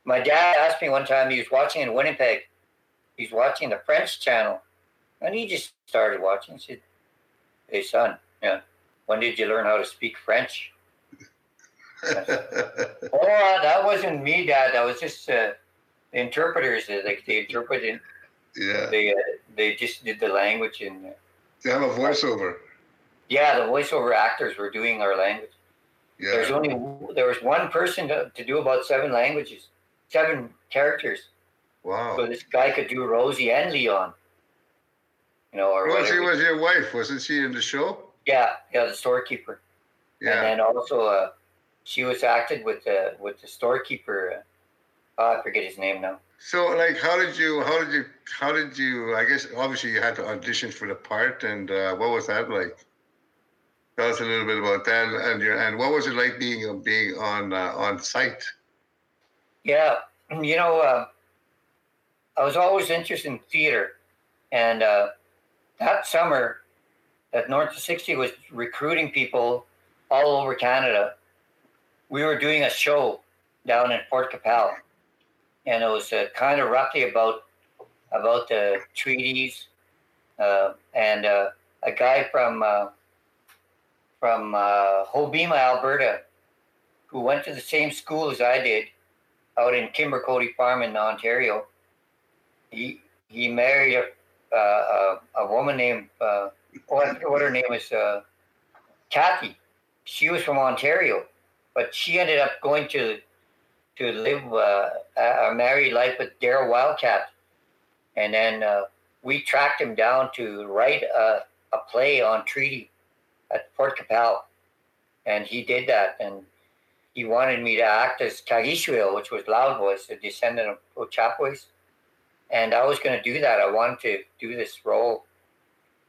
Speaker 2: my dad asked me one time he was watching in Winnipeg, he's watching the French channel, and he just started watching. He said, "Hey son, yeah, when did you learn how to speak French?" <laughs> Oh, that wasn't me, Dad. That was just uh, the interpreters. uh, Like they interpreted,
Speaker 1: yeah.
Speaker 2: they uh, they just did the language, and uh,
Speaker 1: They have a voiceover.
Speaker 2: yeah, the voiceover actors were doing our language. Yeah. There's
Speaker 1: Yeah.
Speaker 2: only there was one person to, to do about seven languages, seven characters.
Speaker 1: Wow.
Speaker 2: So this guy could do Rosie and Leon. You know, or
Speaker 1: Rosie was your wife, wasn't she in the show?
Speaker 2: Yeah, yeah, the storekeeper, and then also uh, she was acted with the with the storekeeper. Oh, I forget his name now.
Speaker 1: So, like, how did you, how did you, how did you? I guess obviously you had to audition for the part, and uh, what was that like? Tell us a little bit about that, and your, and what was it like being being on uh, on site?
Speaker 2: Yeah, <clears throat> you know, uh, I was always interested in theater, and uh, that summer, that North 60 was recruiting people all over Canada. We were doing a show down in Fort Qu'Appelle, and it was uh, kind of roughly about about the treaties, uh, and uh, a guy from uh, from uh, Hobbema, Alberta, who went to the same school as I did, out in Kimbercody Farm in Ontario. He he married a uh, a, a, woman named what what her name is Kathy. She was from Ontario, but she ended up going to to live uh, a married life with Daryl Wildcat, and then uh, we tracked him down to write a, a play on treaty at Fort Qu'Appelle, and he did that and he wanted me to act as Kagishuil, which was Loud Voice, a descendant of Ochapways. And I was going to do that. I wanted to do this role.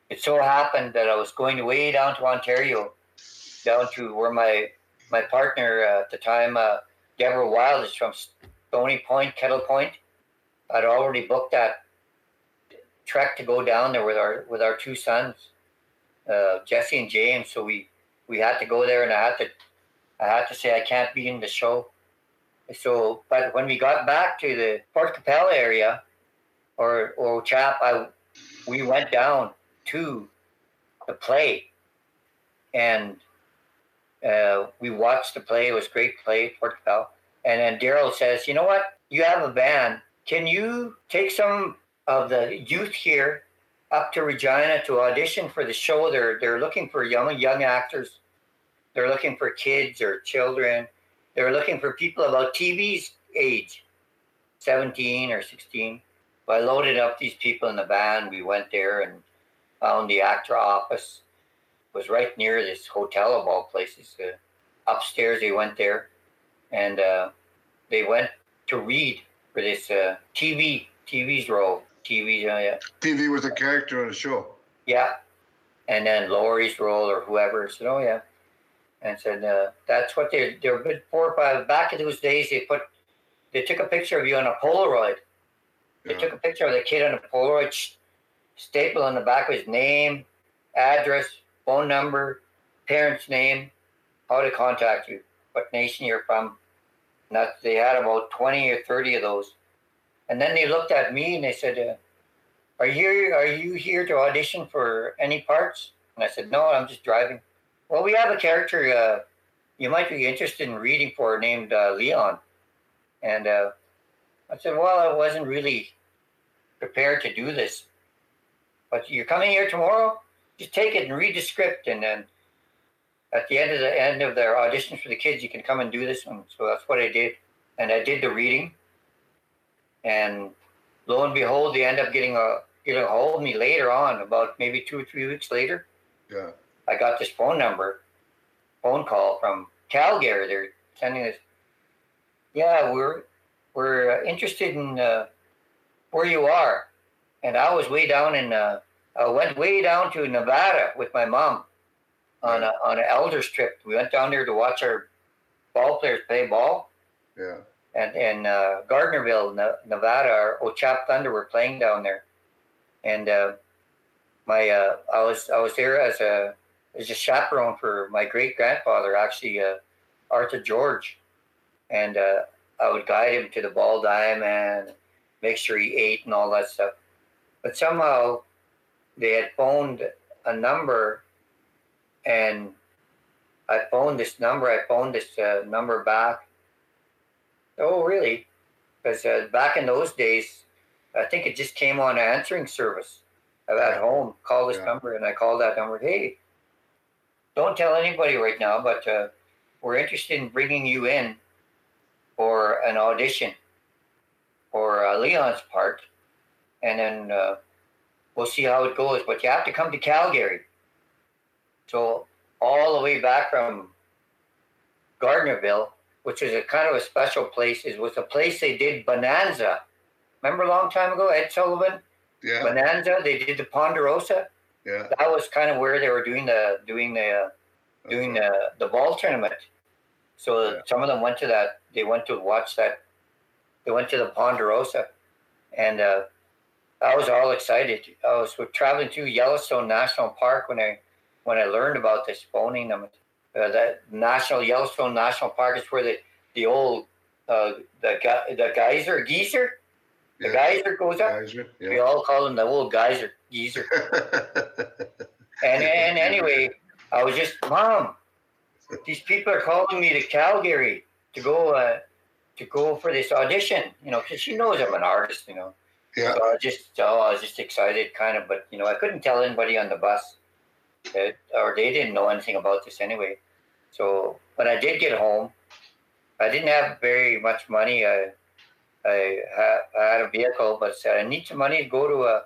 Speaker 2: It so happened that I was going way down to Ontario, down to where my my partner uh, at the time, uh, Deborah Wild, is from Stony Point, Kettle Point. I'd already booked that trek to go down there with our with our two sons, uh, Jesse and James. So we we had to go there, and I had to I had to say I can't be in the show. So, but when we got back to the Fort Qu'Appelle area, or or Chap, I we went down to the play, and uh, we watched the play. It was great play, Fort Qu'Appelle. And then Daryl says, "You know what? You have a band. Can you take some of the youth here up to Regina to audition for the show? They're they're looking for young young actors." They're looking for kids or children. They're looking for people about TV's age, 17 or 16. So I loaded up these people in the van. We went there and found the actor office. Was right near this hotel of all places. Uh, upstairs, they went there and uh, they went to read for this uh, TV, TV's role. TV, uh, yeah.
Speaker 1: TV was a character on the show.
Speaker 2: Yeah. And then Laurie's role or whoever said, oh, yeah and said uh, that's what they they were good four or five back in those days. They put they took a picture of you on a Polaroid. They yeah. took a picture of the kid on a Polaroid, staple on the back of his name, address, phone number, parents' name, how to contact you, what nation you're from. And that they had about twenty or thirty of those, and then they looked at me and they said, uh, "Are you are you here to audition for any parts?" And I said, "No, I'm just driving." Well, we have a character uh, you might be interested in reading for named uh, Leon. And uh, I said, Well, I wasn't really prepared to do this. But you're coming here tomorrow? Just take it and read the script. And then at the end of the end of their auditions for the kids, you can come and do this one. So that's what I did. And I did the reading. And lo and behold, they end up getting a getting a hold of me later on, about maybe two or three weeks later.
Speaker 1: Yeah.
Speaker 2: I got this phone number, phone call from Calgary. They're sending us, yeah, we're we're interested in uh, where you are, and I was way down in. Uh, I went way down to Nevada with my mom on a, on an elders trip. We went down there to watch our ball players play ball.
Speaker 1: Yeah.
Speaker 2: And in uh, Gardnerville, Nevada, our Ochap Thunder were playing down there, and uh, my uh, I was I was there as a was a chaperone for my great grandfather, actually, uh, Arthur George. And uh, I would guide him to the ball diamond, make sure he ate and all that stuff. But somehow they had phoned a number, and I phoned this number. I phoned this uh, number back. Oh, really? Because uh, back in those days, I think it just came on answering service at home. Call this yeah. number, and I called that number. Hey, don't tell anybody right now, but uh, we're interested in bringing you in for an audition for uh, Leon's part, and then uh, we'll see how it goes. But you have to come to Calgary. So all the way back from Gardnerville, which is a kind of a special place. is was a place they did Bonanza. Remember a long time ago, Ed Sullivan?
Speaker 1: Yeah.
Speaker 2: Bonanza. They did the Ponderosa.
Speaker 1: Yeah.
Speaker 2: That was kind of where they were doing the doing the uh, doing the the ball tournament. So
Speaker 1: Yeah.
Speaker 2: some of them went to that. They went to watch that. They went to the Ponderosa, and uh, I was all excited. I was traveling through Yellowstone National Park when I when I learned about this phoning them. Uh, that National Yellowstone National Park is where the the old uh, the the geyser geyser the
Speaker 1: Yeah.
Speaker 2: geyser goes up.
Speaker 1: Geyser,
Speaker 2: We all call him the old geyser geyser. <laughs> And and anyway, I was just mom. These people are calling me to Calgary to go uh, to go for this audition. You know, because she knows I'm an artist. You know,
Speaker 1: yeah.
Speaker 2: so I was just oh, I was just excited, kind of. But you know, I couldn't tell anybody on the bus, that, or they didn't know anything about this anyway. So when I did get home, I didn't have very much money. I I had, I had a vehicle, but said I need some money to go to a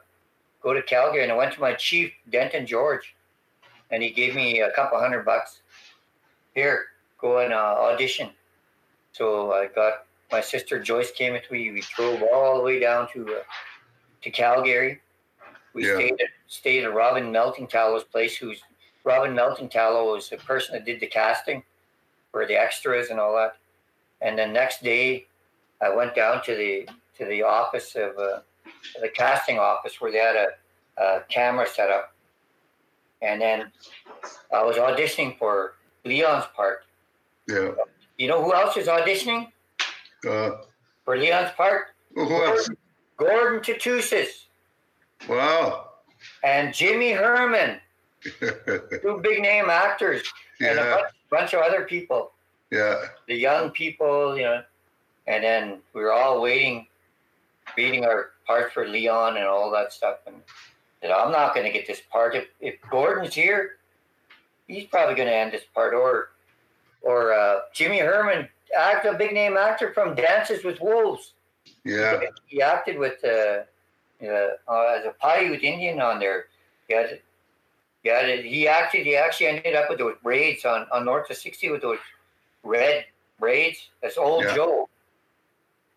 Speaker 2: go to Calgary, and I went to my chief, Denton George, and he gave me a couple hundred bucks. Here, go and uh, audition. So I got my sister Joyce came with me. We drove all the way down to uh, to Calgary. We
Speaker 1: Yeah.
Speaker 2: stayed at stayed at Robin Melting Tallow's place. Who's Robin Melting Tallow was the person that did the casting for the extras and all that. And then next day, I went down to the to the office of uh, the casting office where they had a, a camera set up. And then I was auditioning for Leon's part.
Speaker 1: Yeah.
Speaker 2: You know who else is auditioning
Speaker 1: Uh,
Speaker 2: for Leon's part?
Speaker 1: who else?
Speaker 2: Gordon Tootoosis
Speaker 1: Wow.
Speaker 2: and Jimmy Herman, <laughs> two big name actors, and a bunch, bunch of other people.
Speaker 1: Yeah.
Speaker 2: the young people, you know, and then we were all waiting, beating our parts for Leon and all that stuff. And said, I'm not going to get this part. If, if Gordon's here, he's probably going to end this part. Or, or uh, Jimmy Herman, act a big name actor from Dances with Wolves.
Speaker 1: Yeah.
Speaker 2: He acted with uh, uh, as a Paiute Indian on there. He had, he had, he acted. He actually ended up with those braids on on North of Sixty with those red braids. That's old
Speaker 1: Yeah.
Speaker 2: Joe.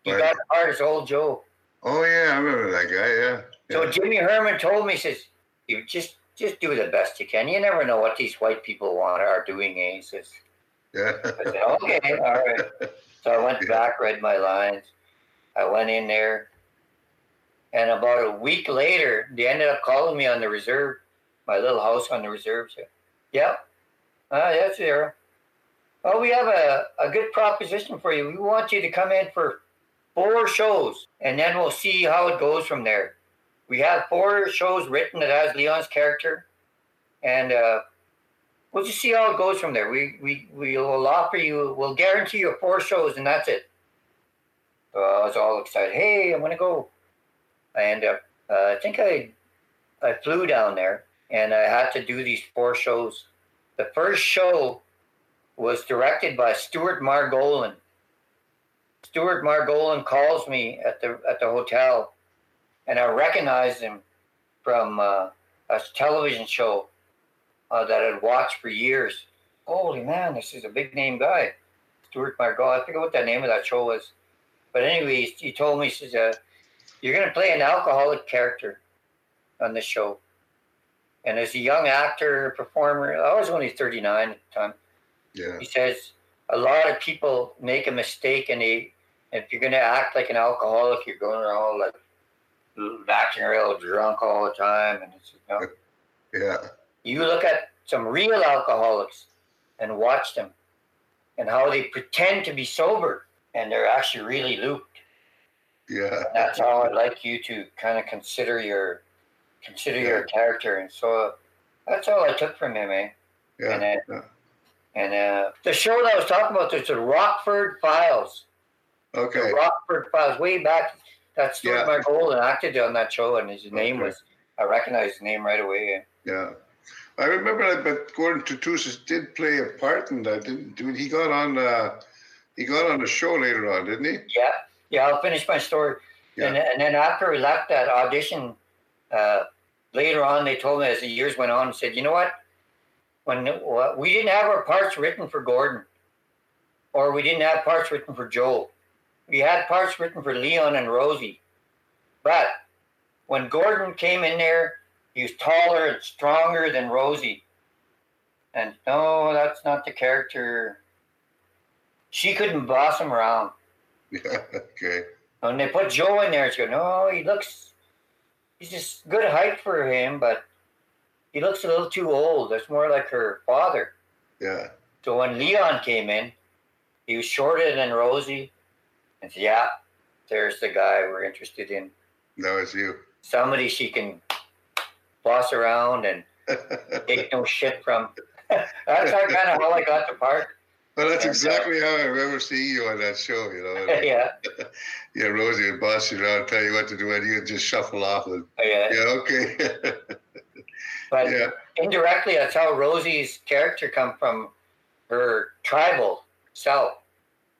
Speaker 2: He
Speaker 1: Right.
Speaker 2: got the part as old Joe.
Speaker 1: Oh yeah, I remember that guy. Yeah.
Speaker 2: So Jimmy Herman told me, he says, "You just just do the best you can. You never know what these white people want are doing." Eh? He says,
Speaker 1: Yeah.
Speaker 2: I said, "Okay, all right." So I went
Speaker 1: Yeah.
Speaker 2: back, read my lines. I went in there, and about a week later, they ended up calling me on the reserve, my little house on the reserve. Said, "Yeah, uh, yes, there. Oh, we have a, a good proposition for you. We want you to come in for four shows, and then we'll see how it goes from there. We have four shows written that has Leon's character, and uh, we'll just see how it goes from there. We we we will offer you, we'll guarantee you four shows, and that's it. So I was all excited. Hey, I'm gonna go. I end up. Uh, I think I I flew down there, and I had to do these four shows. The first show was directed by Stuart Margolin. Stuart Margolin calls me at the at the hotel, and I recognize him from uh, a television show uh, that I'd watched for years. Holy man, this is a big name guy, Stuart Margolin. I forget what the name of that show was, but anyway, he, he told me he says, uh, "You're going to play an alcoholic character on this show." And as a young actor, performer, I was only 39 at the time
Speaker 1: Yeah.
Speaker 2: he says a lot of people make a mistake and they if you're going to act like an alcoholic you're going around like acting real drunk all the time and it's you, know,
Speaker 1: Yeah.
Speaker 2: You look at some real alcoholics and watch them and how they pretend to be sober and they're actually really looped
Speaker 1: Yeah.
Speaker 2: that's how i'd like you to kind of consider your consider your character and so that's all i took from him eh?
Speaker 1: Yeah.
Speaker 2: And
Speaker 1: yeah.
Speaker 2: and uh, the show that i was talking about there's the rockford files
Speaker 1: Okay.
Speaker 2: the Rockford Files way back. That's
Speaker 1: Yeah.
Speaker 2: Margolin acted on that show, and his name
Speaker 1: Okay.
Speaker 2: was I recognized his name right away.
Speaker 1: Yeah. I remember that, but Gordon Tootoosis did play a part in that, didn't did he got on uh he got on the show later on, didn't he?
Speaker 2: Yeah, yeah. I'll finish my story,
Speaker 1: Yeah.
Speaker 2: and and then after we left that audition, uh, later on they told me as the years went on, said, you know what, when we didn't have our parts written for Gordon, or we didn't have parts written for Joel, We had parts written for Leon and Rosie. But when Gordon came in there, he was taller and stronger than Rosie. And no, that's not the character. She couldn't boss him around.
Speaker 1: Yeah, <laughs> okay.
Speaker 2: When they put Joe in there, it's go, no, he looks, he's just good height for him, but he looks a little too old. That's more like her father.
Speaker 1: Yeah.
Speaker 2: So when Leon came in, he was shorter than Rosie. And said, yeah, there's the guy we're interested in.
Speaker 1: That was you.
Speaker 2: Somebody she can boss around and <laughs> take no shit from. <laughs> that's how kind of how I got the part.
Speaker 1: Well, that's
Speaker 2: And, uh,
Speaker 1: exactly how I remember seeing you on that show. You know, <laughs>
Speaker 2: yeah,
Speaker 1: yeah, Rosie would boss you around, tell you what to do, and you'd just shuffle off. And,
Speaker 2: yeah.
Speaker 1: yeah, okay.
Speaker 2: But
Speaker 1: yeah,
Speaker 2: indirectly, that's how Rosie's character come from her tribal self.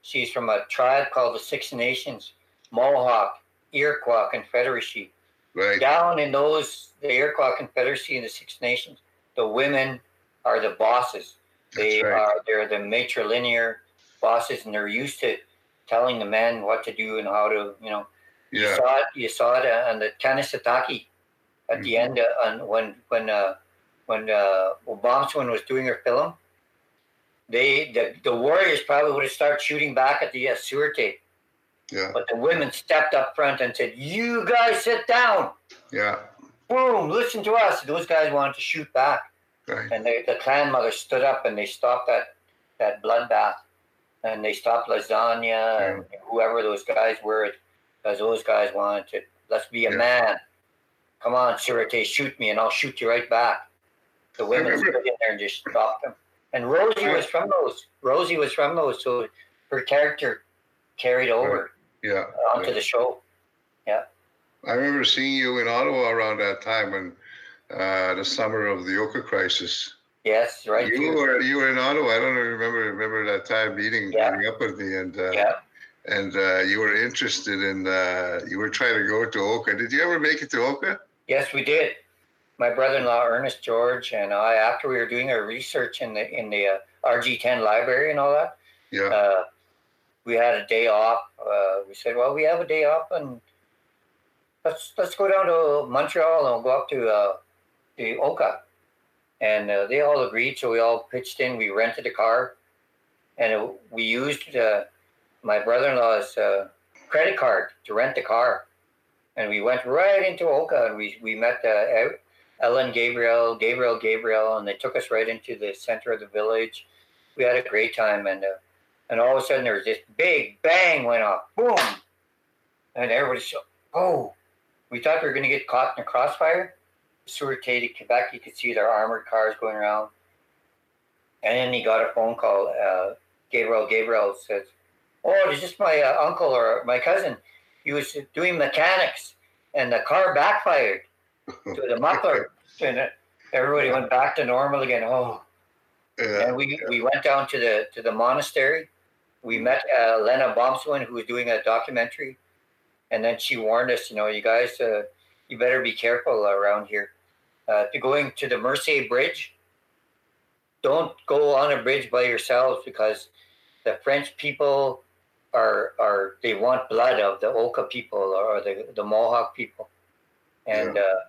Speaker 2: She's from a tribe called the Six Nations, Mohawk, Iroquois Confederacy.
Speaker 1: Right.
Speaker 2: Down in those, the Iroquois Confederacy and the Six Nations, the women are the bosses. They
Speaker 1: right.
Speaker 2: are they're the matrilinear bosses, and they're used to telling the men what to do and how to, you know. You saw it. You saw it uh, on the Kanesatake at the
Speaker 1: Mhm.
Speaker 2: end uh, on when when uh, when uh, Obomsawin was doing her film. They the, the warriors probably would have started shooting back at the uh, Surete,
Speaker 1: yeah,
Speaker 2: but the women stepped up front and said, "You guys sit down.
Speaker 1: yeah.
Speaker 2: Boom, listen to us." Those guys wanted to shoot back,
Speaker 1: Right.
Speaker 2: and they, the clan mother stood up and they stopped that that bloodbath, and they stopped lasagna and whoever those guys were, because those guys wanted to let's be a
Speaker 1: Yeah.
Speaker 2: man. Come on, Surete, shoot me, and I'll shoot you right back. The women stood in there and just stopped them. And Rosie was from those. Rosie was from those, so her character carried over
Speaker 1: Yeah.
Speaker 2: onto
Speaker 1: yeah.
Speaker 2: the show.
Speaker 1: Yeah i remember seeing you in Ottawa around that time when uh, the summer of the Oka crisis.
Speaker 2: Yes, right.
Speaker 1: You
Speaker 2: too.
Speaker 1: were you were in Ottawa. I don't remember remember that time meeting
Speaker 2: Yeah.
Speaker 1: meeting up with me and uh,
Speaker 2: yeah.
Speaker 1: and uh, you were interested in uh, you were trying to go to Oka. Did you ever make it to Oka?
Speaker 2: Yes, we did. My brother-in-law Ernest George and I, after we were doing our research in the in the uh, RG10 library and all that,
Speaker 1: Yeah.
Speaker 2: We had a day off. Uh, we said, "Well, we have a day off, and let's let's go down to Montreal and we'll go up to uh, the Oka." And uh, they all agreed, so we all pitched in. We rented a car, and it, we used uh, my brother-in-law's uh, credit card to rent the car. And we went right into Oka, and we we met uh, Ellen Gabriel, Gabriel Gabriel, and they took us right into the center of the village. We had a great time, and uh, and all of a sudden there was this big bang went off, boom, and everybody said, "Oh!" We thought we were going to get caught in a crossfire. De Quebec, you could see their armored cars going around, and then he got a phone call. Uh, Gabriel Gabriel says, "Oh, it's just my uh, uncle or my cousin. He was doing mechanics, and the car backfired." to the muffler, <laughs> and uh, everybody went back to normal again. Oh,
Speaker 1: Yeah.
Speaker 2: and we, we went down to the to the monastery. We met uh, Alanis Obomsawin, who was doing a documentary, and then she warned us, you know, you guys, uh, you better be careful around here. Uh, to going to the Mercier Bridge, don't go on a bridge by yourselves because the French people are are they want blood of the Oka people or the the Mohawk people, and uh,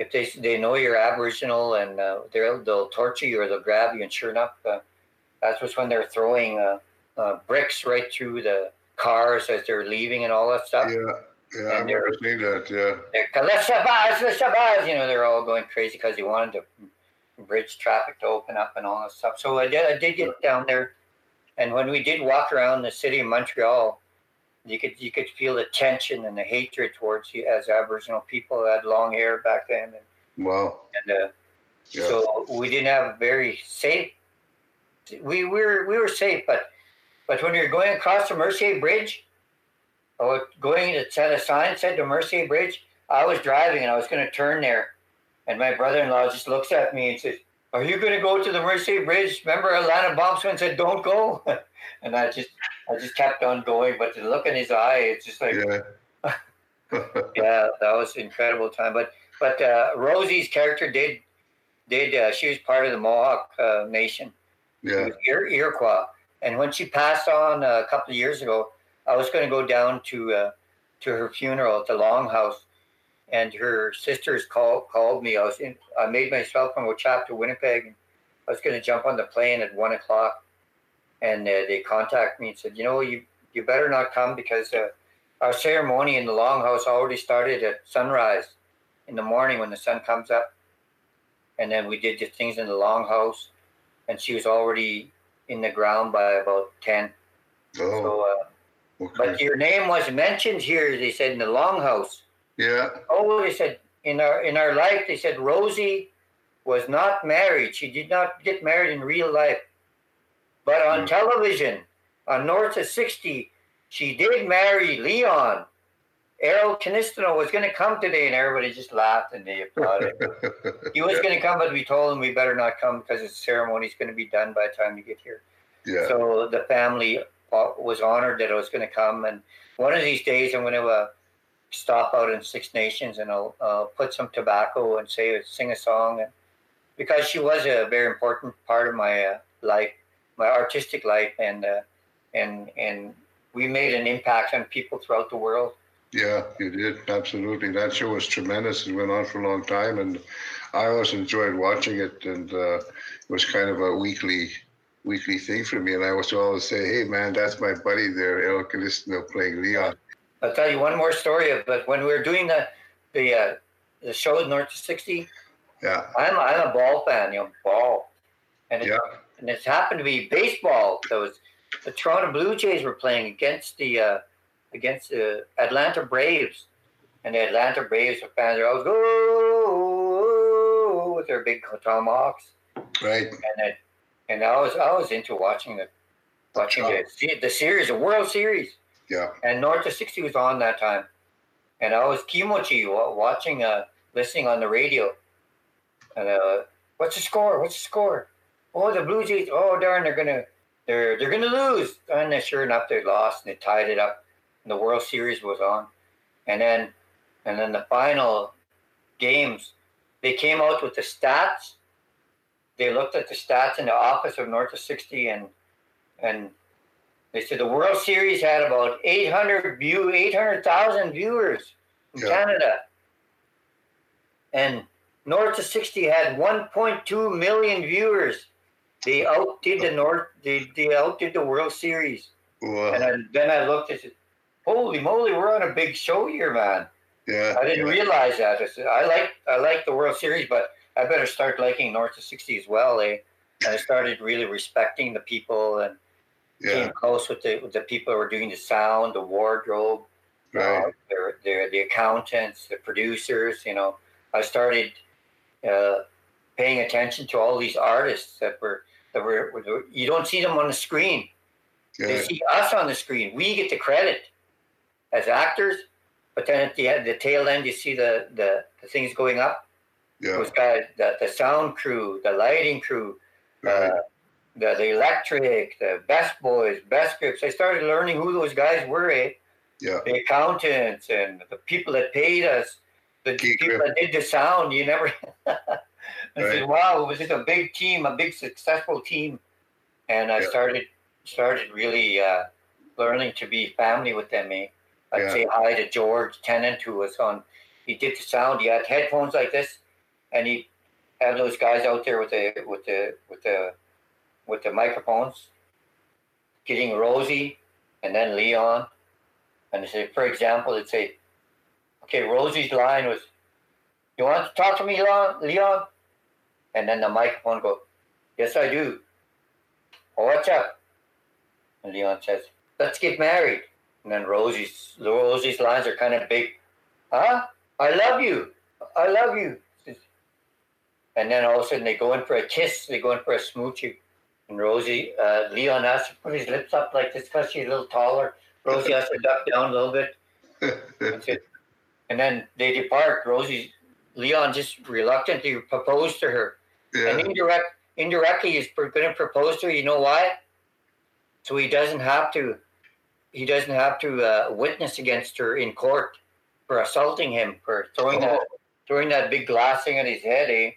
Speaker 2: if they they know you're Aboriginal and uh, they'll they'll torture you or they'll grab you, and sure enough, uh, that's what's when they're throwing uh, uh, bricks right through the cars as they're leaving and all that stuff.
Speaker 1: Yeah. Yeah. I
Speaker 2: And
Speaker 1: remember seeing that. Yeah.
Speaker 2: "Les Chavaz, Les Chavaz," you know, they're all going crazy because they wanted to bridge traffic to open up and all that stuff. So I did, I did get down there, and when we did walk around the city of Montreal, you could you could feel the tension and the hatred towards you as Aboriginal people who had long hair back then, and,
Speaker 1: Wow.
Speaker 2: and uh,
Speaker 1: Yeah.
Speaker 2: so we didn't have very safe. We were we were safe, but but when you're going across the Mercier Bridge, or going to set a sign said the Mercier Bridge, I was driving and I was going to turn there, and my brother-in-law just looks at me and says, "Are you going to go to the Mercier Bridge?" Remember, Alanis Obomsawin said, "Don't go," <laughs> and I just I just kept on going. But the look in his eye, it's just like,
Speaker 1: yeah. <laughs>
Speaker 2: yeah, that was incredible time. But but uh, Rosie's character did did uh, she was part of the Mohawk uh, Nation.
Speaker 1: Yeah.
Speaker 2: Ir- Iroquois, And when she passed on a couple of years ago, I was going to go down to uh, to her funeral at the Longhouse, and her sisters called called me. I was in, I made myself from Ochap to Winnipeg. I was going to jump on the plane at one o'clock, and uh, they contacted me and said, you know, you you better not come because uh, our ceremony in the Longhouse already started at sunrise in the morning when the sun comes up, and then we did the things in the Longhouse, and she was already in the ground by about ten.
Speaker 1: Oh,
Speaker 2: So, uh,
Speaker 1: okay.
Speaker 2: but your name was mentioned here. They said in the Longhouse.
Speaker 1: yeah.
Speaker 2: Oh, they said in our in our life. They said Rosie was not married. She did not get married in real life, but on television, on North of sixty, she did marry Leon. Erroll Kinistino was going to come today, and everybody just laughed and they applauded. <laughs> he was going to come, but we told him we better not come because the ceremony is going to be done by the time you get here.
Speaker 1: yeah.
Speaker 2: So the family uh, was honored that I was going to come, and one of these days I'm going to uh, stop out in Six Nations and I'll uh, put some tobacco and say sing a song, and because she was a very important part of my uh, life, my artistic life, and uh, and and we made an impact on people throughout the world.
Speaker 1: Yeah, you did absolutely. That show was tremendous. It went on for a long time, and I always enjoyed watching it. And uh, it was kind of a weekly, weekly thing for me. And I was always say, "Hey, man, that's my buddy there, Erroll Kinistino playing Leon."
Speaker 2: I'll tell you one more story of but when we were doing the the uh, the show North of sixty,
Speaker 1: Yeah,
Speaker 2: I'm I'm a ball fan, you know, ball, and it,
Speaker 1: yeah,
Speaker 2: and it's happened to be baseball. It's, the Toronto Blue Jays were playing against the uh, against the Atlanta Braves, and the Atlanta Braves were fans are always go with their big tomahawks,
Speaker 1: right.
Speaker 2: and it, and I was I was into watching the watching the the series, the World Series,
Speaker 1: Yeah,
Speaker 2: and North of sixty was on that time, and I was kimochi watching, uh, listening on the radio, and uh, what's the score? What's the score? Oh, the Blue Jays. Oh, darn, they're gonna, they're they're gonna lose. And then sure enough, they lost and they tied it up. And the World Series was on, and then, and then the final games, they came out with the stats. They looked at the stats in the office of North of sixty, and and they said the World Series had about 800 view, 800,000 viewers in
Speaker 1: Yeah.
Speaker 2: Canada, and North of 60 had 1.2 million viewers. They outdid the North. They, they outdid the World Series. And
Speaker 1: well,
Speaker 2: then, I looked and said, "Holy moly, we're on a big show here, man!"
Speaker 1: yeah.
Speaker 2: I didn't realize that. I said, "I like I like the World Series, but I better start liking North of 60 as well." Eh? And I started really respecting the people and
Speaker 1: Yeah,
Speaker 2: came close with the with the people who were doing the sound, the wardrobe,
Speaker 1: right.
Speaker 2: uh, their, their, the accountants, the producers. You know, I started uh, paying attention to all these artists that were that were, were. You don't see them on the screen. They see us on the screen. We get the credit as actors, but then at the end, the tail end, you see the the, the things going up.
Speaker 1: yeah,
Speaker 2: Those guys, the, the sound crew, the lighting crew,
Speaker 1: right.
Speaker 2: uh, the, the electric, the best boys, best grips. I started learning who those guys were, eh?
Speaker 1: Yeah,
Speaker 2: The accountants and the people that paid us, the people that did the sound. You never. <laughs> I said, "Wow, it was just a big team, a big successful team," and I
Speaker 1: Yeah.
Speaker 2: started started really uh, learning to be family with them. Eh? I'd
Speaker 1: Yeah.
Speaker 2: say hi to George Tennant, who was on. He did the sound. He had headphones like this, and he had those guys out there with the with the with the with the microphones, getting Rosie, and then Leon, and he say, for example, it'd say, "Okay, Rosie's line was, you want to talk to me, Leon?" Leon? And then the microphone goes, "Yes, I do." "Oh, what's up? And Leon says, "Let's get married." And then Rosie's Rosie's lines are kind of big. Huh? I love you. I love you. And then all of a sudden they go in for a kiss. They go in for a smoochie. And Rosie, uh, Leon has to put his lips up like this because she's a little taller. Rosie has to duck down a little bit. <laughs> And then they depart. Rosie, Leon just reluctantly proposed to her. And indirect, indirectly, he's going to propose to her. You know why? So he doesn't have to. He doesn't have to uh, witness against her in court for assaulting him for throwing that throwing that big glass thing at his head. Eh?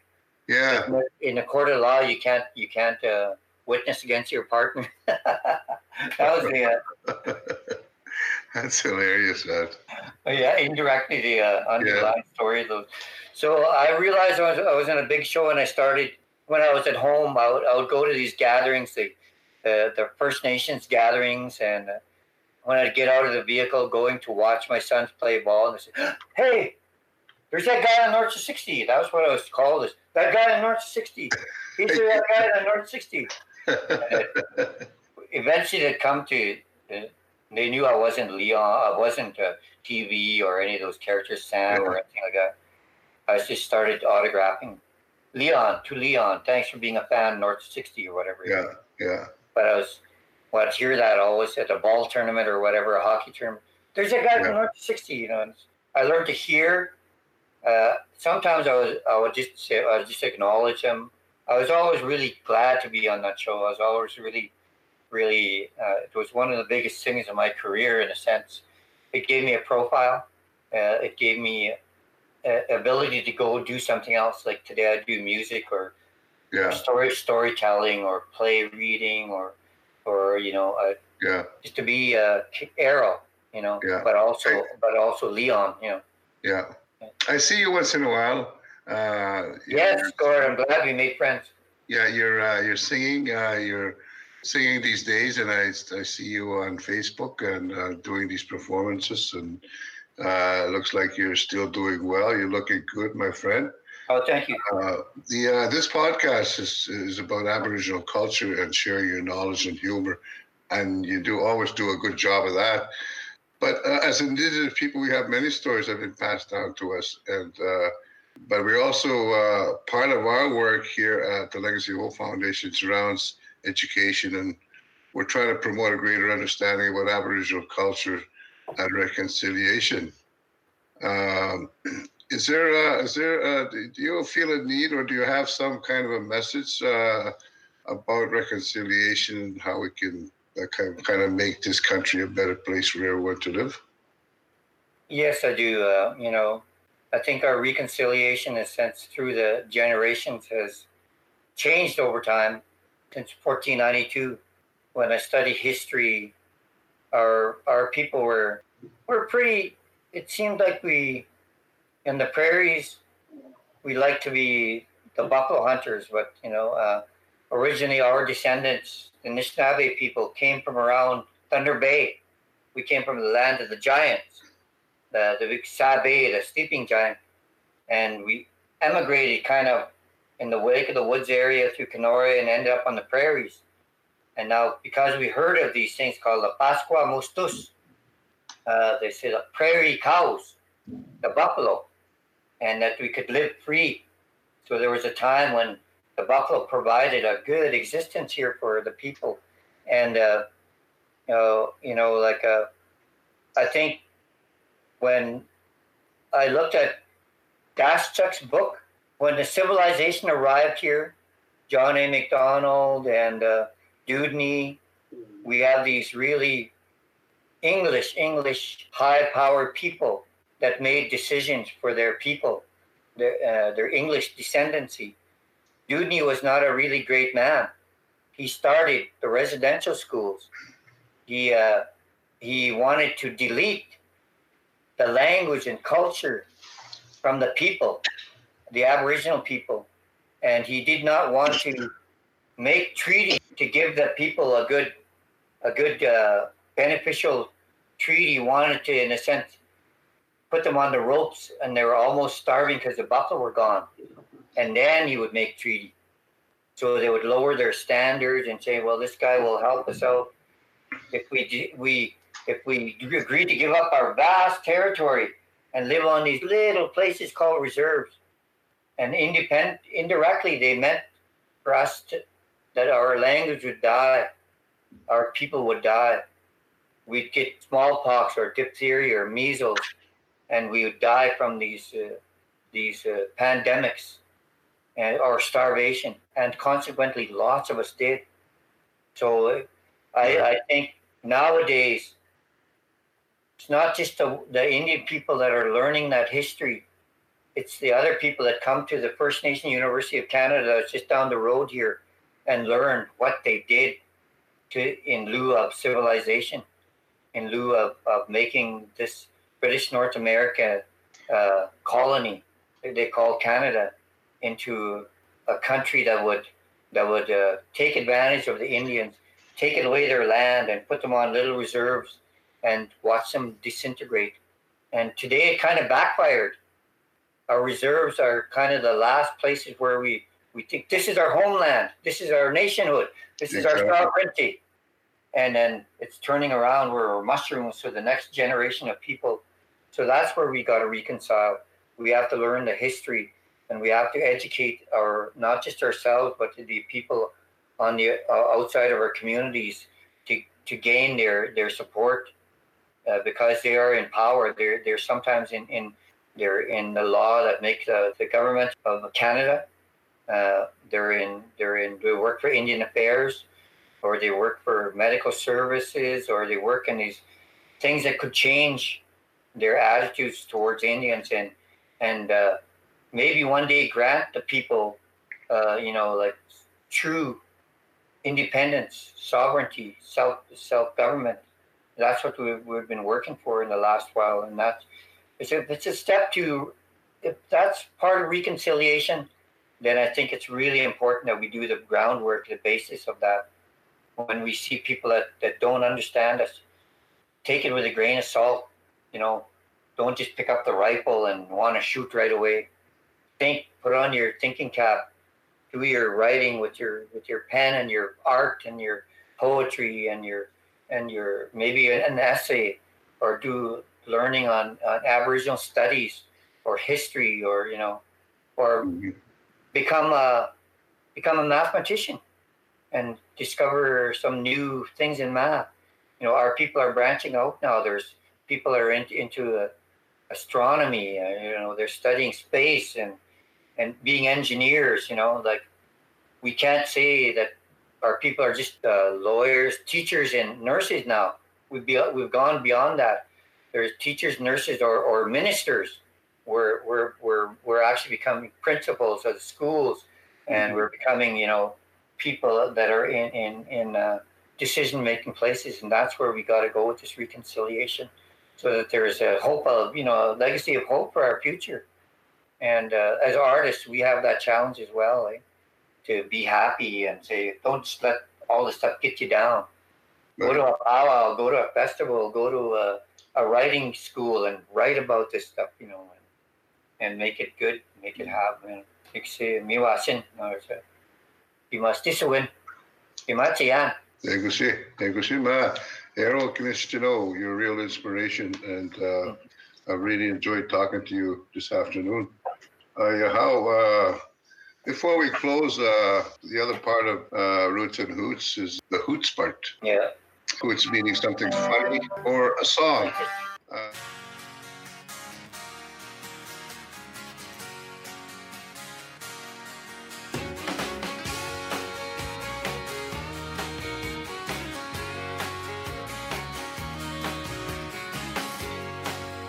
Speaker 1: yeah,
Speaker 2: In the court of law, you can't you can't uh, witness against your partner. <laughs> that was the. Uh, <laughs>
Speaker 1: That's hilarious, man.
Speaker 2: Yeah, indirectly the uh, underlying yeah. story. Though. So I realized I was, I was in a big show and I started when I was at home. I would, I would go to these gatherings, the uh, the First Nations gatherings, and uh, when I'd get out of the vehicle going to watch my sons play ball, and they say, <gasps> "Hey, there's that guy on North 60." That was what I was called. As that guy on North 60. He's that guy on North 60. <laughs> eventually, they'd come to. Uh, they knew I wasn't Leon. I wasn't uh, TV or any of those characters, Sam or anything like that. I just started autographing Leon to Leon. Thanks for being a fan, North 60 or whatever.
Speaker 1: Yeah, yeah.
Speaker 2: But I was, well, I'd hear that always at a ball tournament or whatever, a hockey tournament. There's a guy yeah. from North 60, you know. And I learned to hear. Uh, sometimes I was, I would just say, I would just acknowledge him. I was always really glad to be on that show. I was always really, really. Uh, it was one of the biggest things in my career, in a sense. It gave me a profile. Uh, it gave me ability to go do something else. Like today, I do music or,
Speaker 1: yeah.
Speaker 2: or story storytelling or play reading or or you know uh,
Speaker 1: yeah
Speaker 2: just to be uh, Erroll, you know,
Speaker 1: yeah.
Speaker 2: but also I, but also Leon, you know.
Speaker 1: Yeah, I see you once in a while. Uh,
Speaker 2: yes, Gord, I'm glad we made friends.
Speaker 1: Yeah, you're uh, you're singing. Uh, you're singing these days, and I, I see you on Facebook and uh, doing these performances and uh, looks like you're still doing well. You're looking good, my friend.
Speaker 2: Oh, thank you.
Speaker 1: Uh, the uh, this podcast is is about Aboriginal culture and sharing your knowledge and humor, and you do always do a good job of that. But uh, as Indigenous people, we have many stories that have been passed down to us, and uh, but we also uh, part of our work here at the Legacy Hope Foundation surrounds education, and we're trying to promote a greater understanding about Aboriginal culture and reconciliation. Um, <clears throat> is there a, is there a, do you feel a need or do you have some kind of a message uh, about reconciliation and how we can uh, kind, of, make this country a better place for everyone to live?
Speaker 2: Yes, I do. Uh, you know, I think our reconciliation, in a sense, through the generations, has changed over time since 1492. When I study history our our people were were pretty. It seemed like we in the prairies we like to be the buffalo hunters, but you know, uh, originally our descendants, the Anishinaabe people, came from around Thunder Bay. We came from the land of the giants, the the big Sabe, the sleeping giant, and we emigrated kind of in the wake of the woods area through Kenora and ended up on the prairies. And now, because we heard of these things called the Pasqua Mustus, uh, they say the prairie cows, the buffalo, and that we could live free. So there was a time when the buffalo provided a good existence here for the people. And, uh, you, know, you know, like uh, I think when I looked at Daschuk's book, when the civilization arrived here, John A. Macdonald and uh. We have these really English, English high powered people that made decisions for their people, their, uh, their English descendancy. Dewdney was not a really great man. He started the residential schools. He, uh, he wanted to delete the language and culture from the people, the Aboriginal people. And he did not want to make treaties to give the people a good, a good uh, beneficial treaty. Wanted to, in a sense, put them on the ropes, and they were almost starving because the buffalo were gone. And then he would make treaty. So they would lower their standards and say, "Well, this guy will help us out if we we if we agree to give up our vast territory and live on these little places called reserves." And independent, indirectly, they meant for us to, that our language would die, our people would die. We'd get smallpox or diphtheria or measles, and we would die from these uh, these uh, pandemics and or starvation, and consequently, lots of us did. So, uh, I, I think nowadays it's not just the, the Indian people that are learning that history. It's the other people that come to the First Nation University of Canada, that's just down the road here, and learn what they did to in lieu of civilization, in lieu of, of making this British North America uh, colony they call Canada into a country that would that would uh, take advantage of the Indians, take away their land, and put them on little reserves and watch them disintegrate. And today it kind of backfired. Our reserves are kind of the last places where we, we think this is our homeland, this is our nationhood, this is our sovereignty. And then it's turning around where we're mushrooms to the next generation of people. So that's where we got to reconcile. We have to learn the history and we have to educate our not just ourselves but the people on the uh, outside of our communities to, to gain their their support uh, because they are in power they're they're sometimes in, in they're in the law that makes uh, the government of Canada uh, they're in they're in they work for Indian Affairs or they work for medical services or they work in these things that could change their attitudes towards Indians and and uh, maybe one day grant the people, uh, you know, like true independence, sovereignty, self self government. That's what we've, we've been working for in the last while, and that's it's a, it's a step to if that's part of reconciliation. Then I think it's really important that we do the groundwork, the basis of that. When we see people that, that don't understand us, take it with a grain of salt. You know, don't just pick up the rifle and want to shoot right away think, put on your thinking cap, do your writing with your with your pen and your art and your poetry and your and your maybe an essay or do learning on, on Aboriginal studies or history or you know or mm-hmm. become a become a mathematician and discover some new things in math. You know, our people are branching out now. There's people are in, into uh, astronomy. Uh, you know, they're studying space and and being engineers, you know, like we can't say that our people are just uh, lawyers, teachers, and nurses now. We've be, we've gone beyond that. There's teachers, nurses, or, or ministers. We're, we're, we're, we're actually becoming principals of the schools, and mm-hmm. we're becoming, you know, people that are in in in uh, decision making places, and that's where we got to go with this reconciliation, so that there's a hope of you know a legacy of hope for our future. And uh, as artists, we have that challenge as well, eh? to be happy and say, don't let all the stuff get you down. Right. Go to a powwow, go to a festival, go to a, a writing school and write about this stuff, you know, and, and make it good, make it happen. Kasi miwasin, no, imastisawin, imatiyan.
Speaker 1: Thank you, sir. thank you, sir. ma. Erroll know you're a real inspiration, and uh, I've really enjoyed talking to you this afternoon. Uh, how, uh, before we close, uh, the other part of uh, Roots and Hoots is the Hoots part.
Speaker 2: Yeah.
Speaker 1: Hoots meaning something funny or a song. Uh,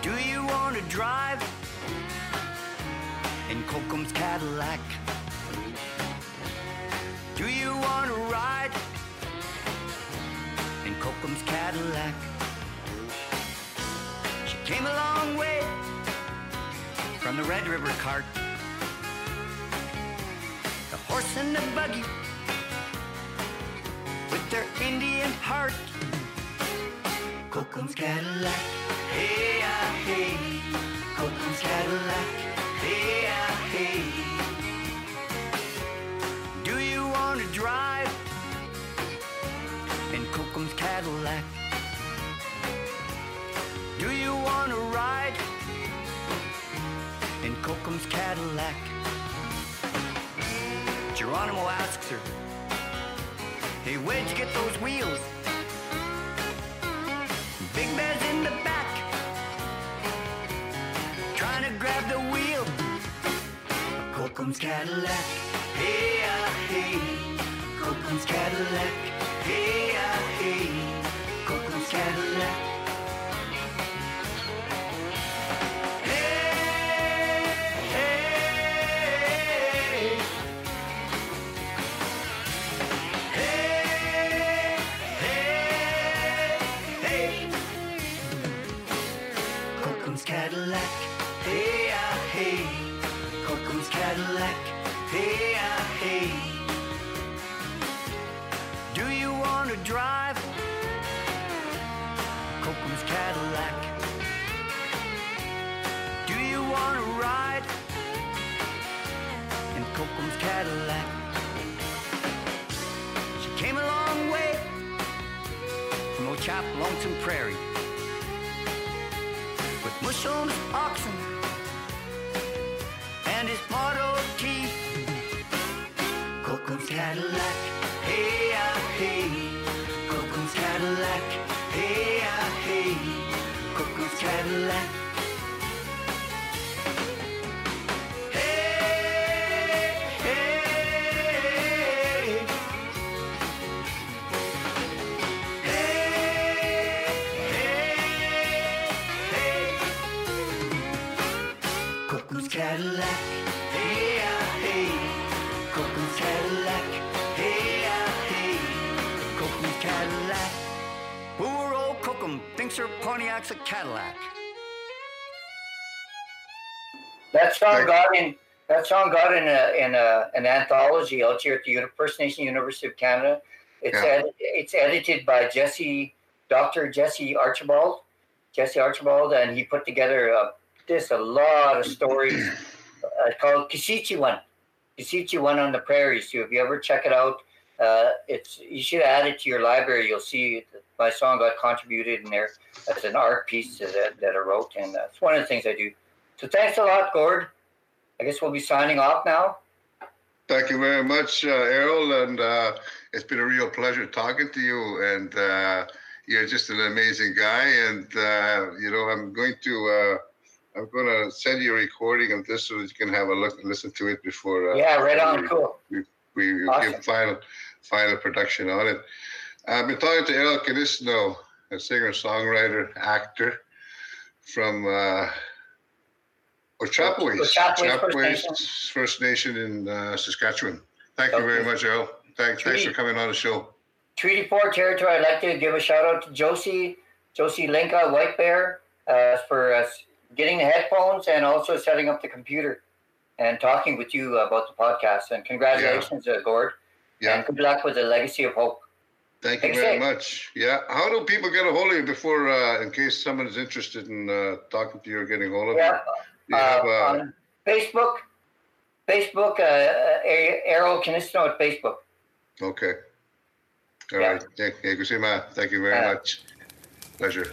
Speaker 3: Do you want to drive in Kokum's Cadillac. Kokum's Cadillac? She came a long way from the Red River cart. The horse and the buggy with their Indian heart. Kokum's Cadillac, hey, ah, hey, Kokum's Cadillac, hey, ah, Do you want to ride in Kokum's Cadillac? Geronimo asks her, Hey, where'd you get those wheels? Big Bear's in the back, trying to grab the wheel. Kokum's Cadillac, hey, ah, hey. Kokum's Cadillac. Hey, ah, hey, Coco's chap Lonesome Prairie. With mush on his oxen Pontiac's a Cadillac.
Speaker 2: That song got in. That song got in a in a, an anthology out here at the Uni- First Nation University of Canada. It's
Speaker 1: Yeah.
Speaker 2: ed, it's edited by Jesse, Doctor Jesse Archibald, Jesse Archibald, and he put together uh, just a lot of stories uh, called Kisiskâciwan, One on the prairies. Too. If you ever check it out, uh, it's you should add it to your library. You'll see my song got contributed in there as an art piece that, that I wrote, and that's one of the things I do. So thanks a lot, Gord. I guess we'll be signing off now.
Speaker 1: Thank you very much, uh, Erroll, and uh, it's been a real pleasure talking to you. And uh, you're just an amazing guy. And uh, you know, I'm going to uh, I'm going to send you a recording of this so that you can have a look and listen to it before. Uh,
Speaker 2: Yeah, right on.
Speaker 1: we-
Speaker 2: Cool.
Speaker 1: we
Speaker 2: Awesome.
Speaker 1: give final final production on it. I've been talking to Erroll Kinistino, a singer, songwriter, actor from uh, Ochapowace,
Speaker 2: Ochapowace First Nation.
Speaker 1: First Nation in uh, Saskatchewan. Thank you very much, Erroll. Thanks, thanks for coming on the show.
Speaker 2: Treaty 4 territory, I'd like to give a shout out to Josie, Josie Linka, White Bear, uh, for uh, getting the headphones and also setting up the computer and talking with you about the podcast. And congratulations, uh, Gord.
Speaker 1: Yeah,
Speaker 2: And good luck with the Legacy of Hope.
Speaker 1: thank you
Speaker 2: thanks,
Speaker 1: very much. Yeah, how do people get a hold of you before, uh, in case someone is interested in uh, talking to you or getting a hold of
Speaker 2: Yeah,
Speaker 1: you? You
Speaker 2: uh,
Speaker 1: have, uh,
Speaker 2: on Facebook, Facebook, uh, A- Erroll Kinistino at Facebook.
Speaker 1: Okay. All
Speaker 2: Yeah.
Speaker 1: right. Thank you. Thank you very much. Pleasure.